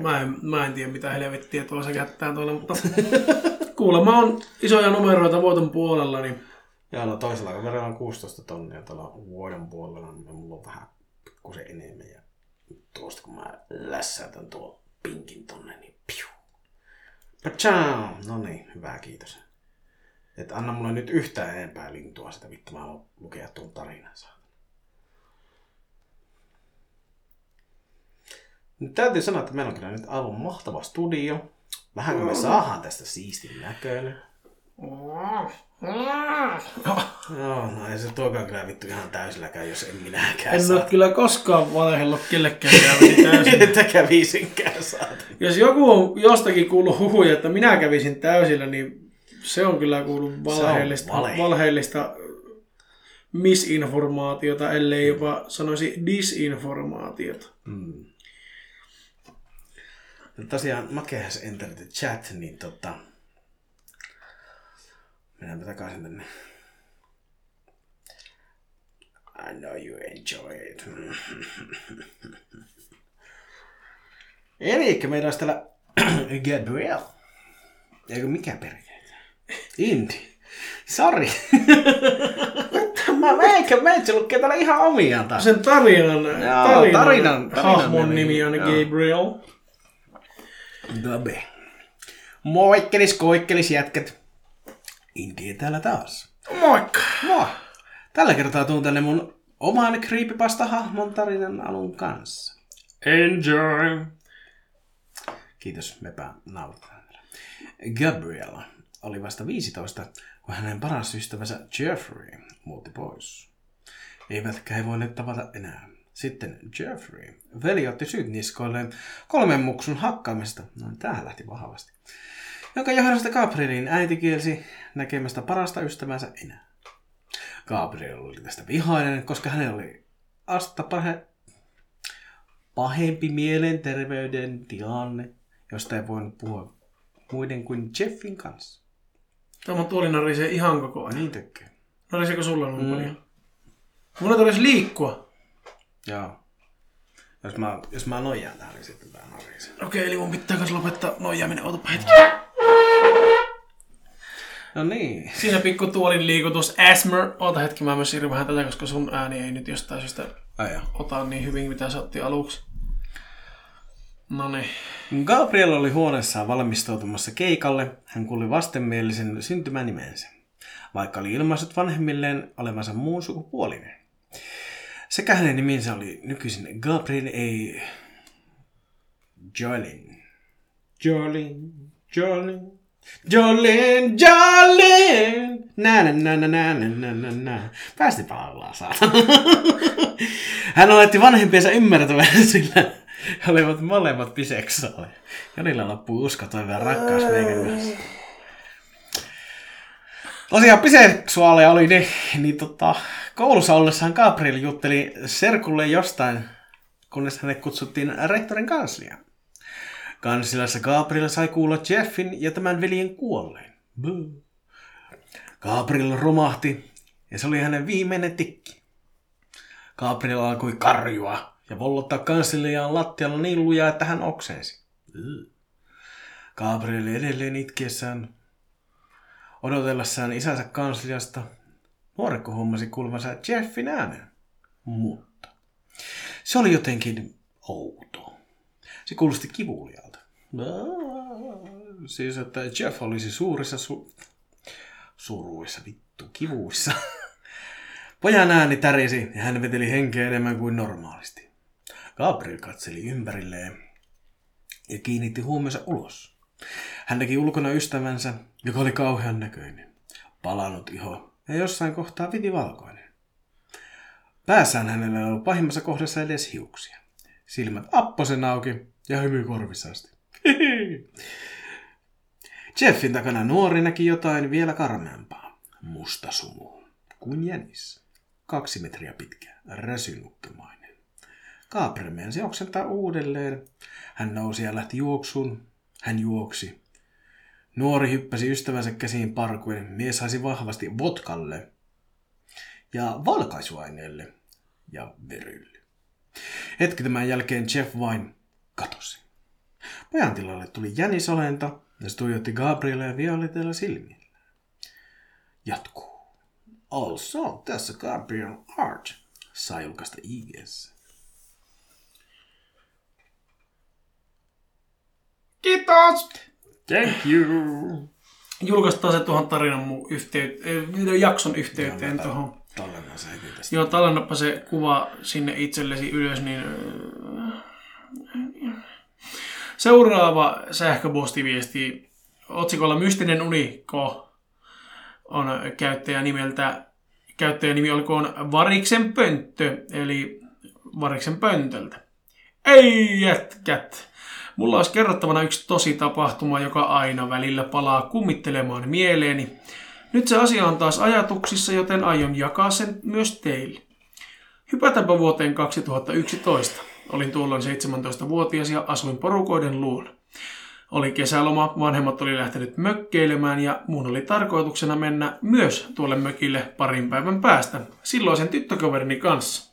Mä en, mä en tiedä mitä helvettiä tuossa kättää tuolla, mutta kuulemma on isoja numeroita voiton puolella, niin Joo, no toisella kaverilla on 16 tonnia tuolla vuoden puolella, niin mulla on vähän pikkusen enemmän. Ja tuosta kun mä lässäytän tuo pinkin tonne, niin piu. Pacham! No niin, hyvä kiitos. Et anna mulle nyt yhtään enempää lintua sitä, vittu mä haluan lukea tuon tarinan. saatana. Nyt täytyy sanoa, että meillä on kyllä nyt aivan mahtava studio. Vähän kun me saadaan tästä siistin näköinen. Joo, no ei se tuokaan kyllä vittu ihan täysilläkään, jos en minäkään en saa. ole kyllä koskaan valehdellut kellekään käyväni täysin. Että kävisinkään saata. Jos joku on jostakin kuullut huhuja, että minä kävisin täysillä, niin se on kyllä kuullut valheellista, vale. valheellista misinformaatiota, ellei jopa sanoisi disinformaatiota. Mm. No tosiaan Make has entered the chat, niin tota... Mennäänpä takaisin tänne. I know you enjoy it. Eli meillä olisi täällä Gabriel. Eikö mikä perkele? Indi. Sori. mä, mä eikä meitsi lukee täällä ihan omiaan taas. Sen tarinan, tarinan, tarinan- tarinan hahmon nimi, on joo. Gabriel. Gabe. Moikkelis, koikkelis jätkät. India täällä taas. Moikka! Moi! Tällä kertaa tuun tänne mun oman creepypasta-hahmon tarinan alun kanssa. Enjoy! Kiitos, mepä nautaan. Gabriella oli vasta 15, kun hänen paras ystävänsä Jeffrey muutti pois. Eivätkä he voineet tavata enää. Sitten Jeffrey, veli otti syyt niskoilleen kolmen muksun hakkaamista. No, tää lähti vahvasti. Jonka johdosta Gabrielin äiti kielsi näkemästä parasta ystävänsä enää. Gabriel oli tästä vihainen, koska hänellä oli asta pahe, pahempi mielenterveyden tilanne, josta ei voinut puhua muiden kuin Jeffin kanssa. Tämä tuoli narisee ihan koko ajan. Niin tekee. Nariseeko sulla noin paljon? Mun tarvitsisi liikkua. Joo. Jos mä, jos mä nojaan tähän, niin sitten tää narisee. Okei, eli mun pitää kanssa lopettaa nojaaminen. Otapa hetki. No niin. Siinä pikku tuolin liikutus. Asmer. Ota hetki, mä myös siirryn vähän tätä, koska sun ääni ei nyt jostain syystä joo. ota niin hyvin, mitä se otti aluksi. No niin. Gabriel oli huoneessaan valmistautumassa keikalle. Hän kuuli vastenmielisen syntymänimensä, vaikka oli ilmaissut vanhemmilleen olevansa muun sukupuolinen. Sekä hänen nimensä oli nykyisin Gabriel A. Jolin. Jolin, Jolin, Jolin, Jolin. Nä, nä, nä, nä, nä, nä, nä, nä. Päästipä saatana. Hän oletti vanhempiensa ymmärtävän, sillä he olivat molemmat biseksuaaleja. Jolilla loppuu usko, toive ja rakkaus meidän kanssa. Tosiaan biseksuaaleja oli ne, niin tota, koulussa ollessaan Gabriel jutteli Serkulle jostain, kunnes hänet kutsuttiin rehtorin kansliaan. Kansilassa Gabriel sai kuulla Jeffin ja tämän veljen kuolleen. Boo. Gabriel romahti ja se oli hänen viimeinen tikki. Gabriel alkoi karjua ja vollottaa kansliaan lattialla niin lujaa, että hän oksensi. Gabriel edelleen itkiessään odotellessaan isänsä kansliasta. Nuorekko huomasi kuuluvansa Jeffin äänen. Mutta se oli jotenkin outo. Se kuulosti kivulialta. Siis, että Jeff olisi suurissa su- suruissa, vittu, kivuissa. Pojan ääni tärisi ja hän veteli henkeä enemmän kuin normaalisti. Gabriel katseli ympärilleen ja kiinnitti huomionsa ulos. Hän näki ulkona ystävänsä, joka oli kauhean näköinen. Palanut iho ja jossain kohtaa viti valkoinen. Päässään hänellä ei ollut pahimmassa kohdassa edes hiuksia. Silmät apposen auki ja hymy korvissa asti. Jeffin takana nuori näki jotain vielä karmeampaa. Musta sumu, kuin jänis. Kaksi metriä pitkä, räsynukkemainen. Gabriel mensi oksentaa uudelleen. Hän nousi ja lähti juoksuun. Hän juoksi. Nuori hyppäsi ystävänsä käsiin parkuen. Mies haisi vahvasti vodkalle ja valkaisuaineelle ja verylle. Hetki tämän jälkeen Jeff vain katosi. Pojan tilalle tuli jänisolento ja se tuijotti Gabrielia violetilla silmillä. Jatkuu. Also, tässä Gabriel Art saa julkaista IGS. Kiitos! Thank you! Julkaistaan se tuohon tarinan mun yhteyteen, jakson yhteyteen tuohon. Tallennan se heti tästä. Joo, tallennappa se kuva sinne itsellesi ylös, niin... Seuraava sähköpostiviesti otsikolla Mystinen unikko on käyttäjä nimeltä, käyttäjänimi olkoon Variksen pönttö, eli Variksen pöntöltä. Ei jätkät! Mulla olisi kerrottavana yksi tosi tapahtuma, joka aina välillä palaa kummittelemaan mieleeni. Nyt se asia on taas ajatuksissa, joten aion jakaa sen myös teille. Hypätäänpä vuoteen 2011. Olin tuolloin 17-vuotias ja asuin porukoiden luona. Oli kesäloma, vanhemmat oli lähtenyt mökkeilemään ja mun oli tarkoituksena mennä myös tuolle mökille parin päivän päästä, silloisen tyttökaverini kanssa.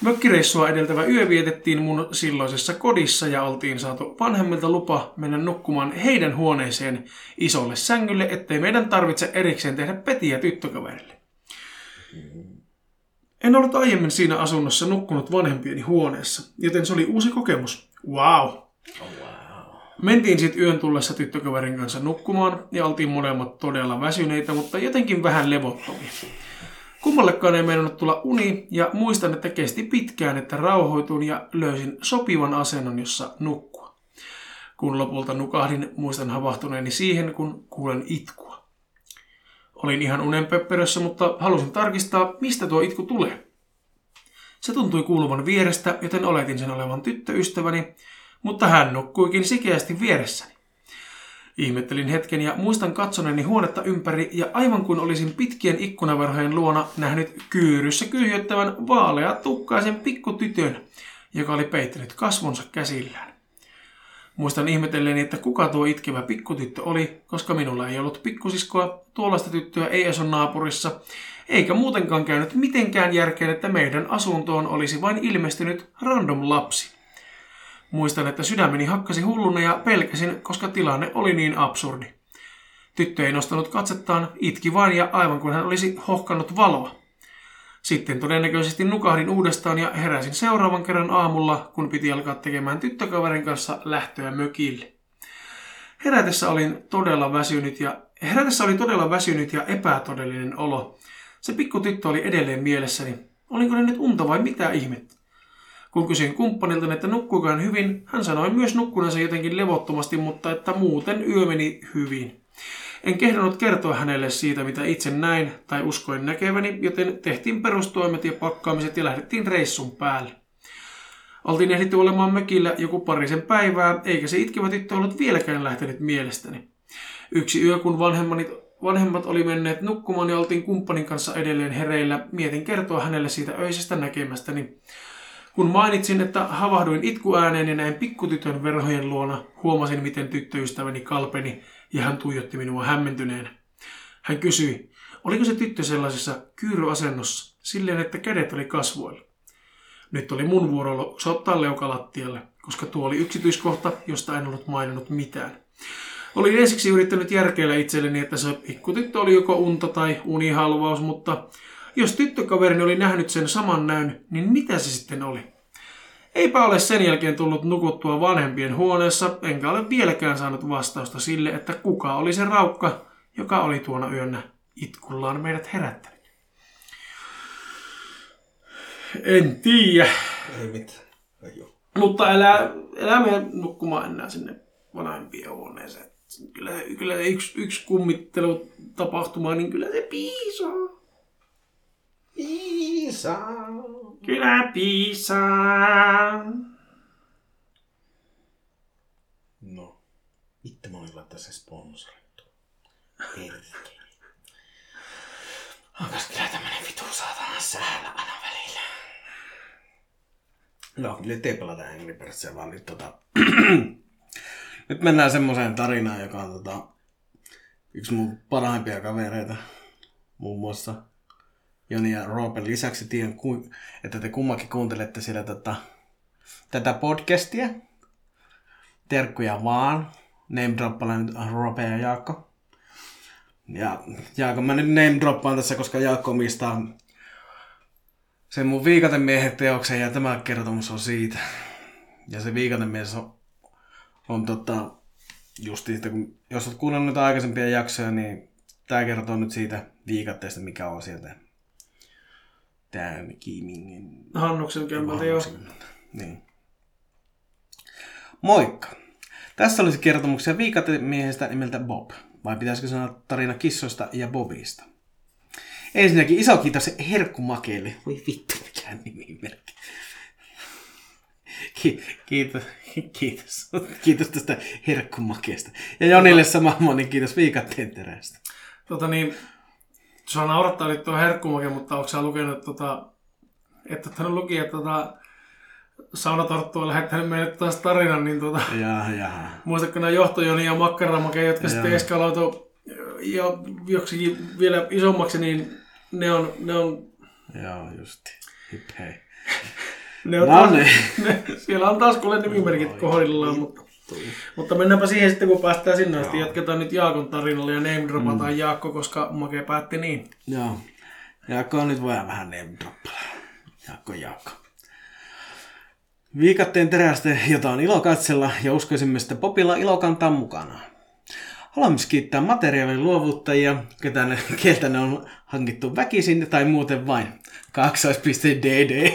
Mökkireissua edeltävä yö vietettiin mun silloisessa kodissa ja oltiin saatu vanhemmilta lupa mennä nukkumaan heidän huoneeseen isolle sängylle, ettei meidän tarvitse erikseen tehdä petiä tyttökaverille. En ollut aiemmin siinä asunnossa nukkunut vanhempieni huoneessa, joten se oli uusi kokemus. Wow! Mentiin sitten yön tullessa tyttökaverin kanssa nukkumaan ja oltiin molemmat todella väsyneitä, mutta jotenkin vähän levottomia. Kummallekaan ei meinannut tulla uni ja muistan, että kesti pitkään, että rauhoituin ja löysin sopivan asennon, jossa nukkua. Kun lopulta nukahdin, muistan havahtuneeni siihen, kun kuulen itkua. Olin ihan unenpöppörössä, mutta halusin tarkistaa, mistä tuo itku tulee. Se tuntui kuuluvan vierestä, joten oletin sen olevan tyttöystäväni, mutta hän nukkuikin sikeästi vieressäni. Ihmettelin hetken ja muistan katsoneeni huonetta ympäri ja aivan kuin olisin pitkien ikkunaverhojen luona nähnyt kyyryssä kyhjöttävän vaalea tukkaisen pikkutytön, joka oli peittänyt kasvonsa käsillään. Muistan ihmetelleeni, että kuka tuo itkevä pikkutyttö oli, koska minulla ei ollut pikkusiskoa, tuollaista tyttöä ei asu naapurissa, eikä muutenkaan käynyt mitenkään järkeen, että meidän asuntoon olisi vain ilmestynyt random lapsi. Muistan, että sydämeni hakkasi hulluna ja pelkäsin, koska tilanne oli niin absurdi. Tyttö ei nostanut katsettaan, itki vain ja aivan kuin hän olisi hohkannut valoa. Sitten todennäköisesti nukahdin uudestaan ja heräsin seuraavan kerran aamulla, kun piti alkaa tekemään tyttökaverin kanssa lähtöä mökille. Herätessä olin todella väsynyt ja, herätessä oli todella väsynyt ja epätodellinen olo. Se pikku tyttö oli edelleen mielessäni. Olinko ne nyt unta vai mitä ihmettä? Kun kysyin kumppanilta, että nukkuuko hän hyvin, hän sanoi myös nukkuneensa jotenkin levottomasti, mutta että muuten yö meni hyvin. En kehdannut kertoa hänelle siitä, mitä itse näin tai uskoin näkeväni, joten tehtiin perustoimet ja pakkaamiset ja lähdettiin reissun päälle. Oltiin ehditty olemaan mökillä joku parisen päivää, eikä se itkevä tyttö ollut vieläkään lähtenyt mielestäni. Yksi yö, kun vanhemmat oli menneet nukkumaan ja oltiin kumppanin kanssa edelleen hereillä, mietin kertoa hänelle siitä öisestä näkemästäni. Kun mainitsin, että havahduin itkuääneen ja näin pikkutytön verhojen luona, huomasin, miten tyttöystäväni kalpeni ja hän tuijotti minua hämmentyneenä. Hän kysyi, oliko se tyttö sellaisessa kyyryasennossa, silleen, että kädet oli kasvoilla. Nyt oli mun vuoro ottaa leukalattialle, koska tuo oli yksityiskohta, josta en ollut maininnut mitään. Olin ensiksi yrittänyt järkeillä itselleni, että se pikkutyttö oli joko unta tai unihalvaus, mutta jos tyttökaverini oli nähnyt sen saman näyn, niin mitä se sitten oli? Eipä ole sen jälkeen tullut nukuttua vanhempien huoneessa, enkä ole vieläkään saanut vastausta sille, että kuka oli se raukka, joka oli tuona yönä itkullaan meidät herättänyt. En tiedä. Ei mitään. Ei. Mutta älä, älä mene nukkumaan enää sinne vanhempien huoneeseen. Kyllä, kyllä yksi, yksi kummittelu tapahtuma, niin kyllä se piisaa. Iisa. Kyllä piisaa. No. Itse mä olin laittaa se sponsorittu. Perkele. Onkas kyllä tämmönen vitu saatana säällä aina välillä. No, kyllä te pelata Angry Birdsia, vaan nyt tota... nyt mennään semmoiseen tarinaan, joka on tota... Yksi mun parhaimpia kavereita. Muun muassa Joni ja Roopen lisäksi tiedän, että te kummakin kuuntelette siellä tota, tätä podcastia. Terkkuja vaan. Name droppaan nyt Roope ja Jaakko. Ja Jaakko mä nyt name droppaan tässä, koska Jaakko omistaa sen mun viikatemiehet teoksen ja tämä kertomus on siitä. Ja se viikatemies on, on tota, just siitä, kun, jos olet kuunnellut aikaisempia jaksoja, niin tämä kertoo nyt siitä viikatteesta, mikä on sieltä tämän Kimingen Hannuksen kämpältä jo. niin. Moikka! Tässä olisi kertomuksia viikatemiehestä nimeltä Bob. Vai pitäisikö sanoa tarina kissoista ja Bobista? Ensinnäkin iso kiitos Herkkumakeelle. Voi vittu, mikä nimimerkki. Ki- kiitos, kiitos. Kiitos tästä herkkumakeesta. Ja Jonille sama moni kiitos viikatteen terästä. Tota niin, sua naurattaa nyt tuo herkkumake, mutta onko sä lukenut tota, että ottanut luki, että tota, Saunatorttu on lähettänyt meille taas tarinan, niin tota, Ja, ja. muistatko nämä johtojoni ja makkaramake, jotka sitten Joo. eskaloitu jo joksikin vielä isommaksi, niin ne on, ne on, Joo, justi. Hip hei. ne on No taas, niin. ne, siellä on taas kuule nimimerkit kohdillaan, mutta, mutta mennäänpä siihen sitten, kun päästään sinne asti. Jatketaan nyt Jaakon tarinalla ja name dropataan mm. Jaakko, koska Make päätti niin. Joo. Jaakko on nyt voi vähän name droppaa. Jaakko Jaakko. Viikatteen terästä, jota on ilo katsella ja uskoisimme, että Popilla ilo kantaa mukana. Haluan myös kiittää materiaalin luovuttajia, ketä ne, keltä ne on hankittu väkisin tai muuten vain. Kaksois.dd.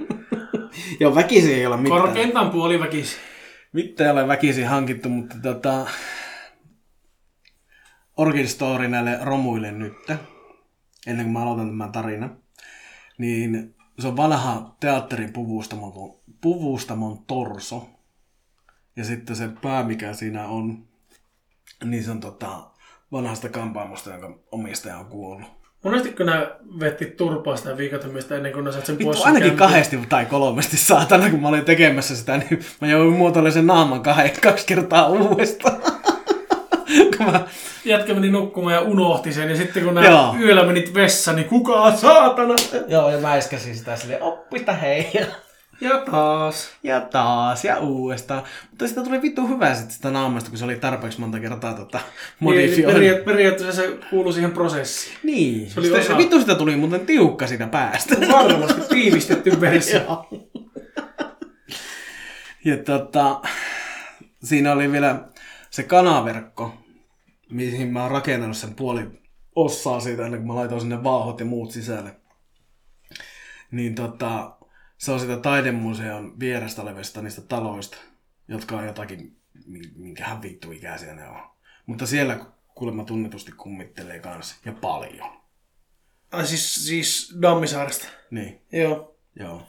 Joo, väkisin ei ole mitään. Korkeintaan puoliväkis. Mitään ei ole väkisin hankittu, mutta tota... Orchid Story näille romuille nyt, ennen kuin mä aloitan tämän tarinan, niin se on vanha teatterin puvustamon, puvustamon torso. Ja sitten se pää, mikä siinä on, niin se on tota, vanhasta kampaamosta, jonka omistaja on kuollut. Monestiko nämä vetti turpaa sitä viikatemiestä ennen kuin ne sait sen pois? Vittu, ainakin kämpistä? kahdesti tai kolmesti saatana, kun mä olin tekemässä sitä, niin mä jouduin muotoilemaan sen naaman kahden, kaksi kertaa uudestaan. kun mä, Jätkä meni nukkumaan ja unohti sen, ja sitten kun Joo. yöllä menit vessaan, niin kuka saatana? joo, ja mä äskäsin sitä silleen, oppista hei. Ja taas. Ja taas, ja uudestaan. Mutta sitä tuli vittu hyvää sit sitä naamasta, kun se oli tarpeeksi monta kertaa tota, Niin, modifioinut. periaat, periaatteessa se kuului siihen prosessiin. Niin, Se oli sitä, osa- vittu sitä tuli muuten tiukka siitä päästä. Varmasti tiivistetty versio. Ja tota, siinä oli vielä se kanaverkko, mihin mä oon rakennanut sen puoli ossaa siitä, ennen kuin mä laitoin sinne vauhot ja muut sisälle. Niin tota, Se on sitä taidemuseon vierestä olevista niistä taloista, jotka on jotakin, mi- minkähän vittu ikäisiä ne on. Mutta siellä kuulemma tunnetusti kummittelee kanssa. Ja paljon. Ai siis, siis Dammisaaresta. Niin, Joo. joo.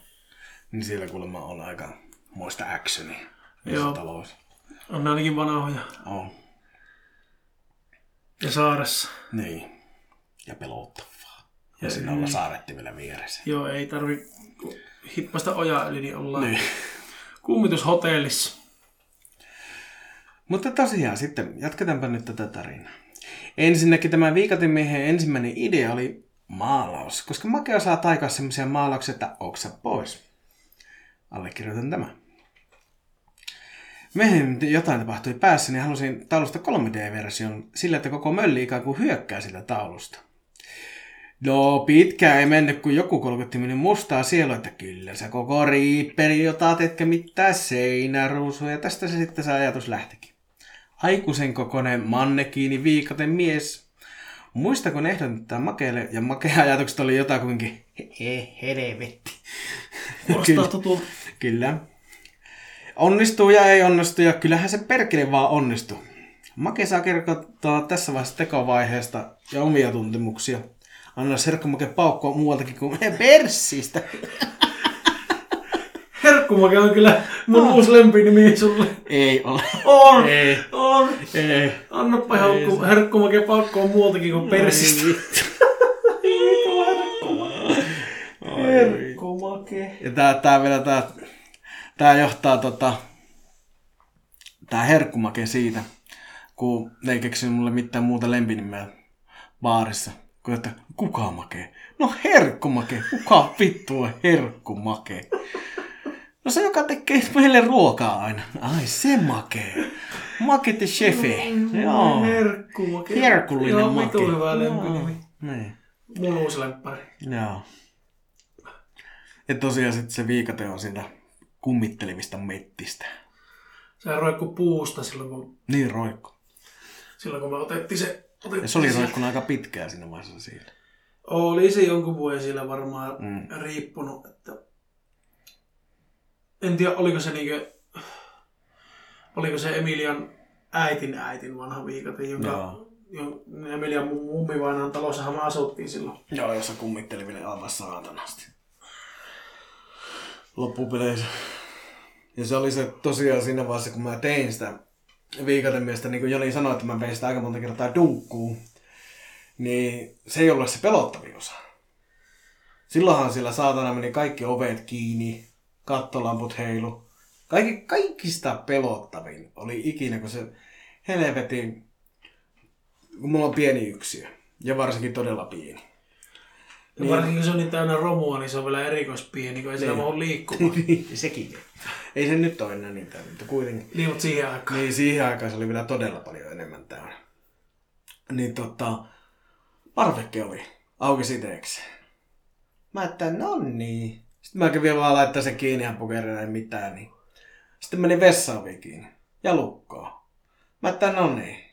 Niin siellä kuulemma on aika muista actionia. Joo. Taloissa. On ne ainakin vanhoja. On. Ja saaressa. Niin. Ja pelottavaa. Ja siinä olla saaretti vielä vieressä. Joo, ei tarvi hippasta ojaa yli, niin ollaan Niin. kummitushotellissa. Mutta tosiaan sitten, jatketaanpa nyt tätä tarinaa. Ensinnäkin tämä viikatemiehen ensimmäinen idea oli maalaus, koska Make osaa taikaa semmoisia maalauksia, että oksa pois. Allekirjoitan tämä. Myöhemmin jotain tapahtui päässä, niin halusin taulusta 3D-version sillä, että koko mölli ikään kuin hyökkää sitä taulusta. No, pitkään ei mennyt, kun joku kolkutti minun mustaa sielua, että kyllä sä koko riipperi otat, etkä mitään seinäruusuja. Ja tästä se sitten se ajatus lähtikin. Aikuisen kokoinen mannekiini viikaten mies. Muista, kun ehdotin tätä makeelle, ja makea ajatukset oli jotain kuitenkin, he, helvetti. Kuulostaa tutulta. Kyllä. Onnistuu ja ei onnistu, ja kyllähän se perkele vaan onnistuu. Make saa kertoa tässä vaiheessa tekovaiheesta ja omia tuntemuksia. Anna Serkkomake paukkua muualtakin kuin persistä. Herkkumake on kyllä mun uusi lempinimi sulle. Ei ole. On! Ei. On! Ei. Annappa herkku, herkkumake paukkoon muutakin kuin persistä. Herkkumake. Ja tää, tää vielä tää, tää johtaa tota, tää herkkumake siitä, kun ne ei keksinyt mulle mitään muuta lempinimeä baarissa. Kun että, kuka make? No herkkumake. Kuka vittu on herkkumake? No se, joka tekee meille ruokaa aina. Ai se make. Make the chefe. Joo. Herkkumake. Herkullinen Joo, make. vitu hyvä lempinimi. Niin. Mun uusi lemppari. Joo. Ja tosiaan sitten se viikate on siitä kummittelevista mettistä. Se roikku puusta silloin, kun, Niin roikku. silloin, kun me otettiin se... Ja se oli roikkunut aika pitkään siinä vaiheessa siinä. Oli se jonkun vuoden siellä varmaan Mm. riippunut, että... En tiedä, oliko se niinkö... Oliko se Emilian äitin äitin vanha viikate, jonka... Joo. Jo, Emilian mu- mummivainaan talossahan me asuttiin silloin. Joo, jossa kummitteli vielä aivan saatanasti. Loppupeleissä. Ja se oli se tosiaan siinä vaiheessa, kun mä tein sitä viikatemiestä, niin kuin Joni sanoi, että mä vein sitä aika monta kertaa dunkkuun, niin se ei ollut se pelottavin osa. Silloinhan sillä saatana meni kaikki ovet kiinni, kattolamput heilu. Kaikki, kaikista pelottavin oli ikinä, kun se helvetin, kun mulla on pieni yksiö, ja varsinkin todella pieni. Ja varsinkin kun se on niin täynnä romua, niin se on vielä erikoispieni, kun ei sillä Niin. mahdu liikkumaan. Niin, Sekin. Ei se nyt ole enää niin täynnä, mutta kuitenkin. niin, mutta siihen aikaan. Niin siihen aikaan se oli vielä todella paljon enemmän täynnä. Niin tota, parvekke oli auki siteeksi. Mä että no niin. Sitten mä kävin vaan laittaa se kiinni ja pukerina ei mitään, niin. Sitten meni vessaan vielä kiinni. Ja lukkoa. Mä että no niin.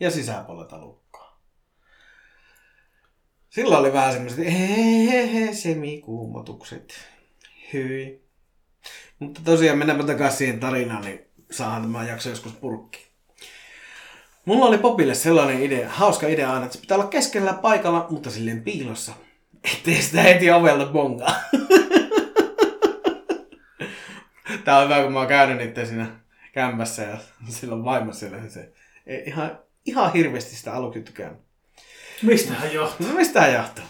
Ja sisäpuolelta lukkoa. Sillä oli vähän semmoiset hehehe semikuumotukset. Hyi. Mutta tosiaan mennäänpä takaisin siihen tarinaan, niin saadaan tämä jakso joskus purkki. Mulla oli Popille sellainen idea, hauska idea aina, että se pitää olla keskellä paikalla, mutta silleen piilossa. Ettei sitä heti ovelta bongaa. Tää on hyvä, kun mä oon käynyt niitä siinä kämpässä ja silloin vaimo siellä. niin Se ei ihan, ihan hirveästi sitä aluksi tykännyt. Mistähän johtuu? No mistä johtuu?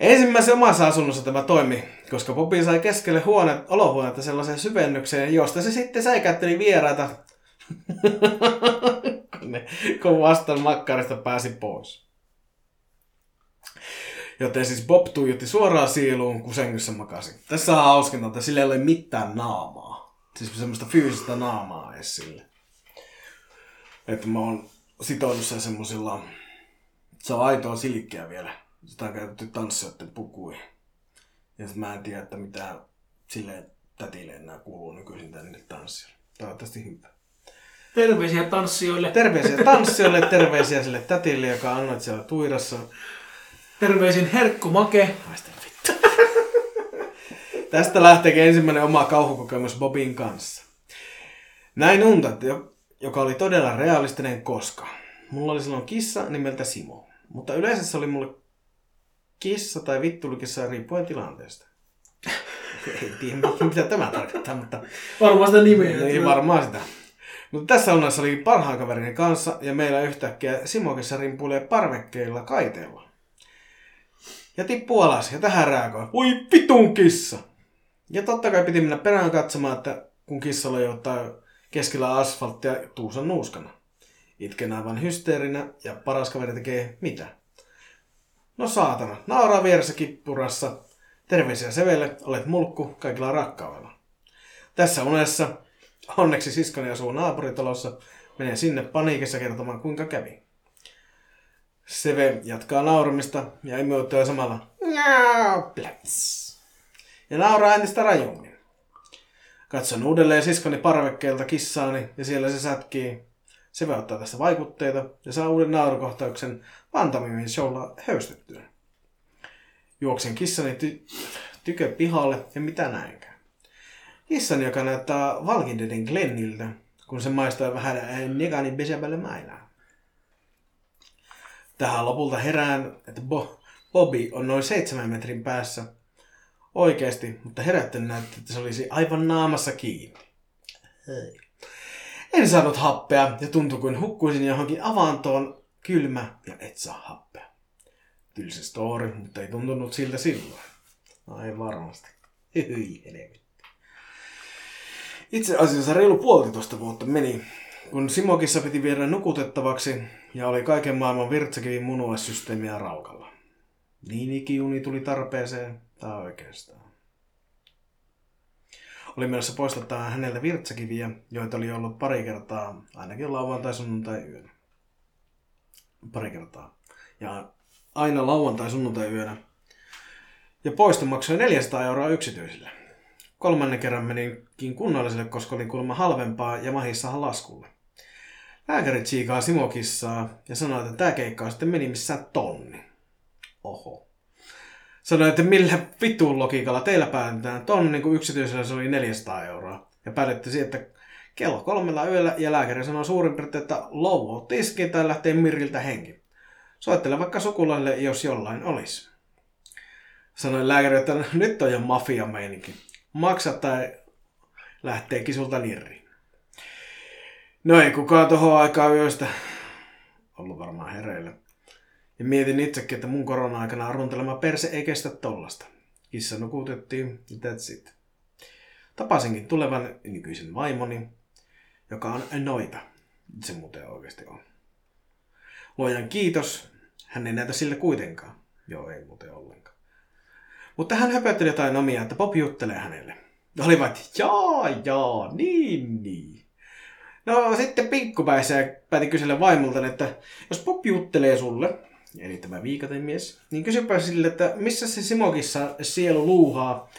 Ensimmäisen omassa asunnossa tämä toimi, koska Popi sai keskelle huone, olohuonetta sellaisen syvennykseen, josta se sitten säikäytteli vieraita, kun, kun vastaan makkarista pääsi pois. Joten siis Bob tuijotti suoraan sieluun, kun sängyssä makasi. Tässä on hauskinta, että sillä ei ole mitään naamaa. Siis semmoista fyysistä naamaa edes sille. Että mä oon sitonut sen semmosilla se on aitoa silkkiä vielä. Sitä on käytetty tanssijoiden pukuihin. Ja mä en tiedä, että mitä sille tätille enää kuuluu nykyisin tänne tanssille. Toivottavasti hyvä. Terveisiä tanssijoille. Terveisiä tanssijoille, terveisiä sille tätille, joka annoit siellä tuirassa. Terveisin Herkku Make. Haista vittu. Tästä lähteekin ensimmäinen oma kauhukokemus Bobin kanssa. Näin unta, joka oli todella realistinen koska. Mulla oli silloin kissa nimeltä Simo. Mutta yleensä se oli mulle kissa tai vittulikissa riippuen tilanteesta. Ei tiedä, mitä tämä tarkoittaa, mutta... Varmaan sitä nimeä. Niin, varmaan sitä. Mutta tässä unessa oli parhaan kaverin kanssa ja meillä yhtäkkiä Simokissa rimpuilee parvekkeilla kaiteella. Ja tippuu alas ja tähän reagoi. Voi vitun kissa! Ja totta kai piti mennä perään katsomaan, että kun kissalla jotain keskellä asfalttia tuusan nuuskana. Itken aivan hysteerinä ja paras kaveri tekee mitä? No saatana, nauraa vieressä kippurassa. Terveisiä Sevelle, olet mulkku kaikilla rakkaudella. Tässä unessa, onneksi siskoni asuu naapuritalossa, menee sinne paniikissa kertomaan kuinka kävi. Seve jatkaa nauramista ja imeyttää samalla. Ja nauraa entistä rajummin. Katson uudelleen siskoni parvekkeelta kissaani ja siellä se sätkii. Se ottaa tästä vaikutteita ja saa uuden naurukohtauksen pantomimin showlla höystettyä. Juoksen kissani ty- tykö pihalle ja mitä näinkään. Kissani, joka näyttää Valkinderin Glenniltä, kun se maistaa vähän Negani Besepälle mäilää. Tähän lopulta herään, että Bo- Bobby on noin seitsemän metrin päässä Oikeesti, mutta herättänyt näytti, että se olisi aivan naamassa kiinni. Hei. En saanut happea ja tuntui kuin hukkuisin johonkin avantoon kylmä ja et saa happea. Tylsä story, mutta ei tuntunut siltä silloin. Ei varmasti. Hyi helvetti. Itse asiassa reilu puolitoista vuotta meni, kun Simokissa piti viedä nukutettavaksi ja oli kaiken maailman virtsakivin munuaissysteemiä raukalla. Niin ikiuni tuli tarpeeseen, tai oikeastaan. Oli menossa poistetaan häneltä virtsakiviä, joita oli ollut pari kertaa, ainakin lauantai, sunnuntai yönä. Pari kertaa. Ja aina lauantai, sunnuntai yönä. Ja poisto maksoi 400 euroa yksityisille. Kolmannen kerran menikin kunnalliselle, koska oli kuulemma halvempaa ja mahissahan laskulle. Lääkäri tsiikaa Simokissaa ja sanoi, että tämä keikka sitten meni missään tonni. Oho. Sanoi, että millä vittuun logiikalla teillä päätetään tonni, niin kuin yksityisellä se oli 400 euroa. Ja päätettiin siihen, että kello kolmella yöllä ja lääkäri sanoi suurin piirtein, että louvo tiski tai lähtee Miriltä henki. Soittele vaikka sukulaille, jos jollain olisi. Sanoin lääkäri, että nyt on jo mafia meininki. Maksa tai lähtee kisulta nirriin. No ei kukaan tuohon aikaan yöstä ollut varmaan hereillä. Ja mietin itsekin, että mun korona-aikana runtelema perse ei kestä tollasta. Kissa nukutettiin ja that's it. Tapasinkin tulevan nykyisen vaimoni, joka on noita. Se muuten oikeasti on. Luojan kiitos. Hän ei näytä sille kuitenkaan. Joo, ei muuten ollenkaan. Mutta hän höpötteli jotain omia, että Bob juttelee hänelle. Oli vaan, että jaa, jaa, niin, niin. No sitten pinkkupäissä päätin kysellä vaimolta, että jos Bob juttelee sulle, eli tämä viikaten mies, niin kysypä sille, että missä se Simokissa sielu luuhaa,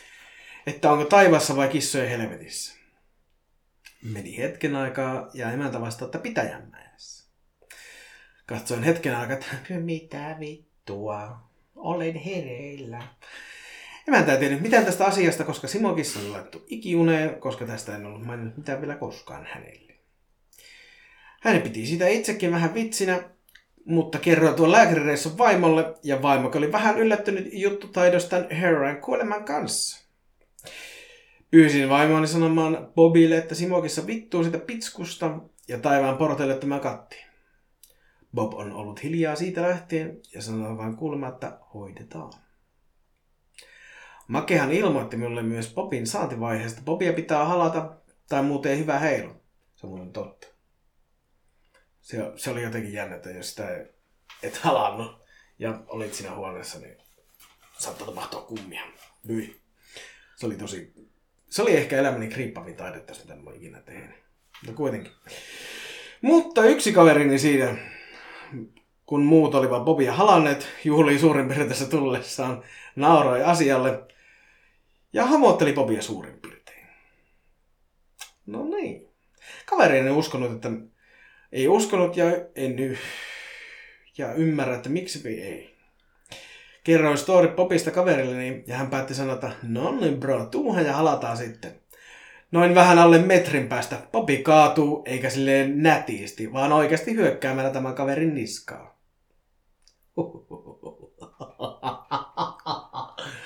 että onko taivassa vai kissojen helvetissä. Meni hetken aikaa ja emäntä vastasi, että Pitäjänmäessä. Katsoin hetken aikaa, että mitä vittua, olen hereillä. Emäntä ei tiennyt mitään tästä asiasta, koska Simokissa on laittu ikiuneen, koska tästä en ollut maininnut mitään vielä koskaan hänelle. Hän piti sitä itsekin vähän vitsinä, mutta kerroin tuon lääkärireissun vaimolle, ja vaimo oli vähän yllättynyt juttutaidostaan Heroin kuoleman kanssa. Pyysin vaimoni sanomaan Bobille, että Simokissa vittuu sitä pitskusta, ja taivaan porteille tämä katti. Bob on ollut hiljaa siitä lähtien, ja sanoi vain kuulemma, että hoidetaan. Makehan ilmoitti minulle myös Bobin saantivaiheesta. Bobia pitää halata, tai muuten hyvä heilu. Se on totta se, se oli jotenkin jännä, että jos sitä et halannut ja olit siinä huoneessa, niin saattoi tapahtua kummia. Hyi. Se oli tosi... Se oli ehkä elämäni kriippavin taidetta, mitä mä ikinä tehnyt. Mutta kuitenkin. Mutta yksi kaverini siinä, kun muut olivat Bobia halanneet, juhli suurin piirtein tullessaan, nauroi asialle ja hamotteli Bobia suurin piirtein. No niin. Kaverini ei uskonut, että ei uskonut ja en y- ja ymmärrä, että miksi ei. Kerroin story Popista kaverilleni ja hän päätti sanota, no niin bro, tuuhan ja halataan sitten. Noin vähän alle metrin päästä Popi kaatuu, eikä silleen nätisti, vaan oikeasti hyökkäämällä tämän kaverin niskaa.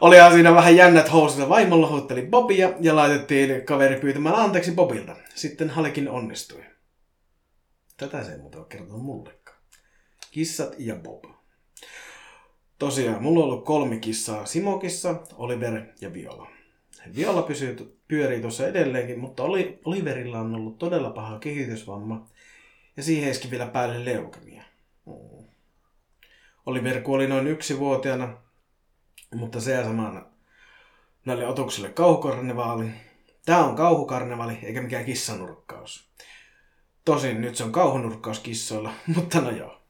Olihan siinä vähän jännät housut. Vaimo lohutteli Bobia ja laitettiin kaveri pyytämään anteeksi Bobilta. Sitten Halekin onnistui. Tätä se ei muuta ole kertonut mullekaan. Kissat ja Bob. Tosiaan, mulla on ollut kolme kissaa Simokissa, Oliver ja Viola. Viola pysyy, pyörii tuossa edelleenkin, mutta Oli, Oliverilla on ollut todella paha kehitysvamma ja siihen iski vielä päälle leukemia. Mm. Oliver kuoli noin yksivuotiaana, mutta se ja samana näille otuksille kauhukarnevaali. Tää on kauhukarnevaali eikä mikään kissanurkkaus. Tosin nyt se on kauhunurkkaus kissoilla, mutta no joo.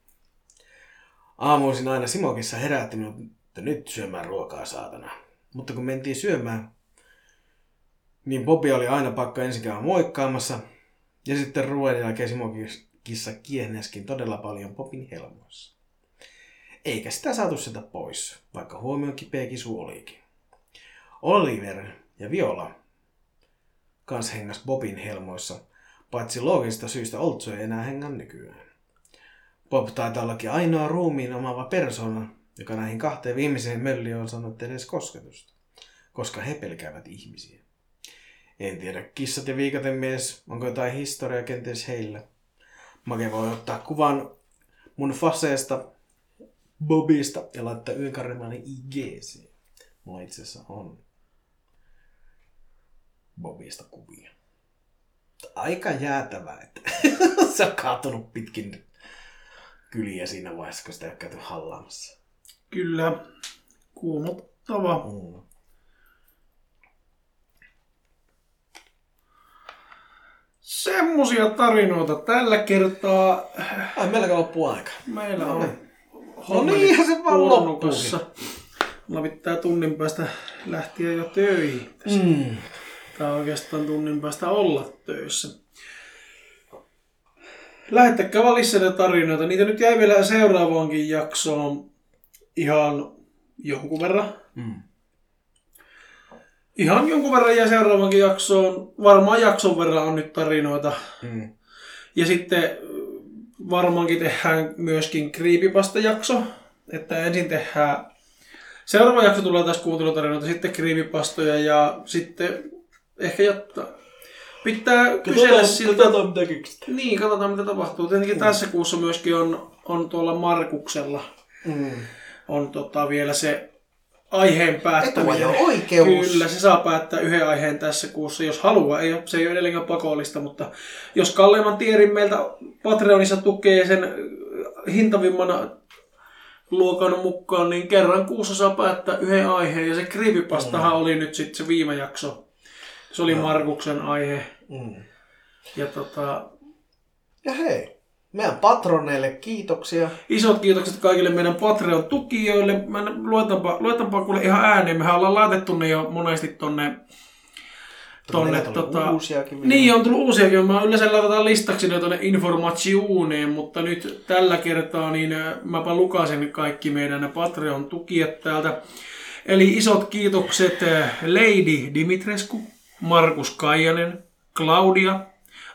Aamuisin aina Simokissa herätti minut, että nyt syömään ruokaa saatana. Mutta kun mentiin syömään, niin Bobi oli aina pakka ensikään moikkaamassa. Ja sitten ruoan jälkeen Simokissa kiehneskin todella paljon Bobin helmoissa. Eikä sitä saatu sieltä pois, vaikka huomioon kipeä kisu olikin. Oliver ja Viola kans hengas Bobin helmoissa, paitsi loogista syystä Oltso ei enää hengän nykyään. Bob taitaa ollakin ainoa ruumiin omaava persona, joka näihin kahteen viimeiseen mölliin on sanonut edes kosketusta, koska he pelkäävät ihmisiä. En tiedä, kissat ja viikaten mies, onko jotain historiaa kenties heillä. Make voi ottaa kuvan mun faseesta, Bobista ja laittaa yökarnemani IGC. Mulla itse asiassa on Bobista kuvia. Aika jäätävää, että se on kaatunut pitkin kyliä siinä vaiheessa, kun sitä ei ole käyty hallaamassa. Kyllä, kuumottava. Mm. Semmosia tarinoita tällä kertaa Ai, meilläkö loppuu aika? meillä No on. niin. No niinhän se vaan purnukassa. Mulla pitää tunnin päästä lähteä jo töihin. Mm. Tai oikeastaan tunnin päästä olla töissä. Lähettäkää valissa tarinoita. Niitä nyt jäi vielä seuraavaankin jaksoon ihan jonkun verran. Mm. Ihan jonkun verran jäi seuraavaankin jaksoon. Varmaan jakson verran on nyt tarinoita. Mm. Ja sitten varmaankin tehdään myöskin creepypasta-jakso. Että ensin tehdään... Seuraava jakso tulee taas kuuntelutarinoita, sitten creepypastoja ja sitten ehkä jotta... Pitää kysellä siltä... mitä keksitään. Niin, katsotaan mitä tapahtuu. Tietenkin tässä kuussa myöskin on, on tuolla Markuksella Mm. on tota vielä se aiheen päättäminen. Etuajo-oikeus. Kyllä, se saa päättää yhden aiheen tässä kuussa, jos haluaa. Ei, se ei ole edelleenkään pakollista, mutta jos kalleimman tierin meiltä Patreonissa tukee sen äh, hintavimman luokan mukaan, niin kerran kuussa saa päättää yhden aiheen. Ja se creepypastahan oli nyt sitten se viime jakso. Se oli Markuksen aihe. Mm. Ja tota, Ja hei, meidän patroneille kiitoksia. Isot kiitokset kaikille meidän Patreon-tukijoille. Mä luetaanpa, luetaanpa kuule ihan ääneen. Mehän ollaan laitettu ne jo monesti tonne... tonne tota, uusiakin niin, on tullut uusiakin. Mä yleensä laitetaan listaksi ne tonne informatiuuneen, mutta nyt tällä kertaa niin äh, mäpä lukasen kaikki meidän Patreon-tukijat täältä. Eli isot kiitokset äh, Lady Dimitrescu, Markus Kaijanen, Claudia,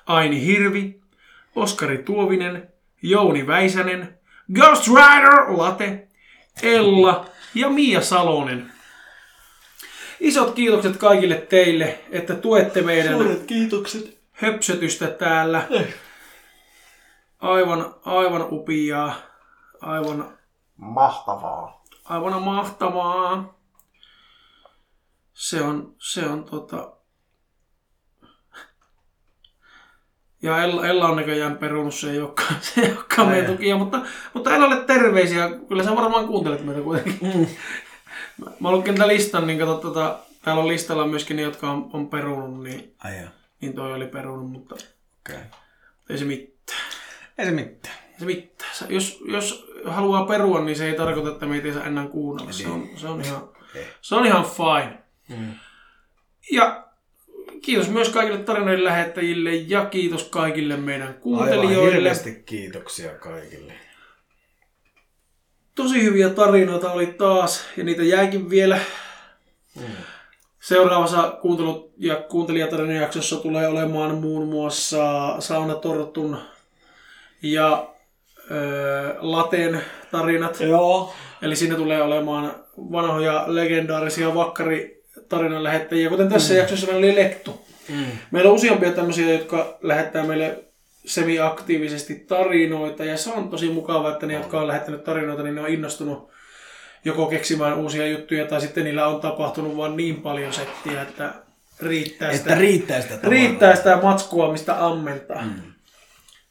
Aini Hirvi, Oskari Tuovinen, Jouni Väisänen, Ghost Rider Late, Ella ja Mia Salonen. Isot kiitokset kaikille teille, että tuette meidän Suuret kiitokset. höpsötystä täällä. Aivan, aivan upiaa. Aivan, Mahtavaa. aivan mahtavaa. Se on, se on tota... Ja Ella, Ella on näköjään perunut, se ei olekaan, se ei olekaan meidän tukia, mutta, mutta Ellalle terveisiä. Kyllä sä varmaan kuuntelet meitä kuitenkin. Mm. Mä, lukin tämän listan, niin kato, tota, täällä on listalla myöskin ne, jotka on, on perunut, niin, Ai joo. niin toi oli perunut, mutta Okei. ei se mitään. Ei se mitään. Ei se mitään. Sä- Jos, jos haluaa perua, niin se ei tarkoita, että meitä ei saa enää kuunnella. Se on, se on, ihan, se on ihan fine. Mm. Ja kiitos myös kaikille tarinoiden lähettäjille ja kiitos kaikille meidän Aivan kuuntelijoille. hirveästi kiitoksia kaikille. tosi hyviä tarinoita oli taas, ja niitä jääkin vielä. Seuraavassa kuuntelu- ja kuuntelijatarinojen jaksossa tulee olemaan muun muassa Sauna Tortun ja ö, Laten tarinat. Joo. Eli siinä tulee olemaan vanhoja legendaarisia vakkaritarinan lähettäjiä, kuten tässä mm. jaksossa meillä oli Lektu. Mm. Meillä on useampia tämmöisiä, jotka lähettää meille semi-aktiivisesti tarinoita, ja se on tosi mukavaa, että ne, jotka on lähettänyt tarinoita, niin ne on innostunut joko keksimään uusia juttuja, tai sitten niillä on tapahtunut vaan niin paljon settiä, että riittää sitä, Että riittää sitä tavaraa. riittää sitä matskua, mistä ammentaa. Mm.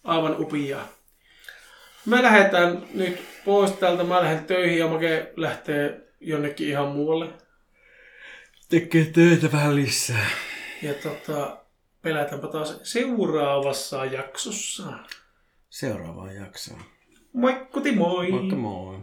Aivan upiaa. Me lähdetään nyt pois täältä, mä lähden töihin ja Make lähtee jonnekin ihan muualle. Tekee töitä vähän lisää. Ja tota, pelätäänpä taas seuraavassa jaksossa. Seuraavaan jaksoon. Moikkuti moi! Moikka moi.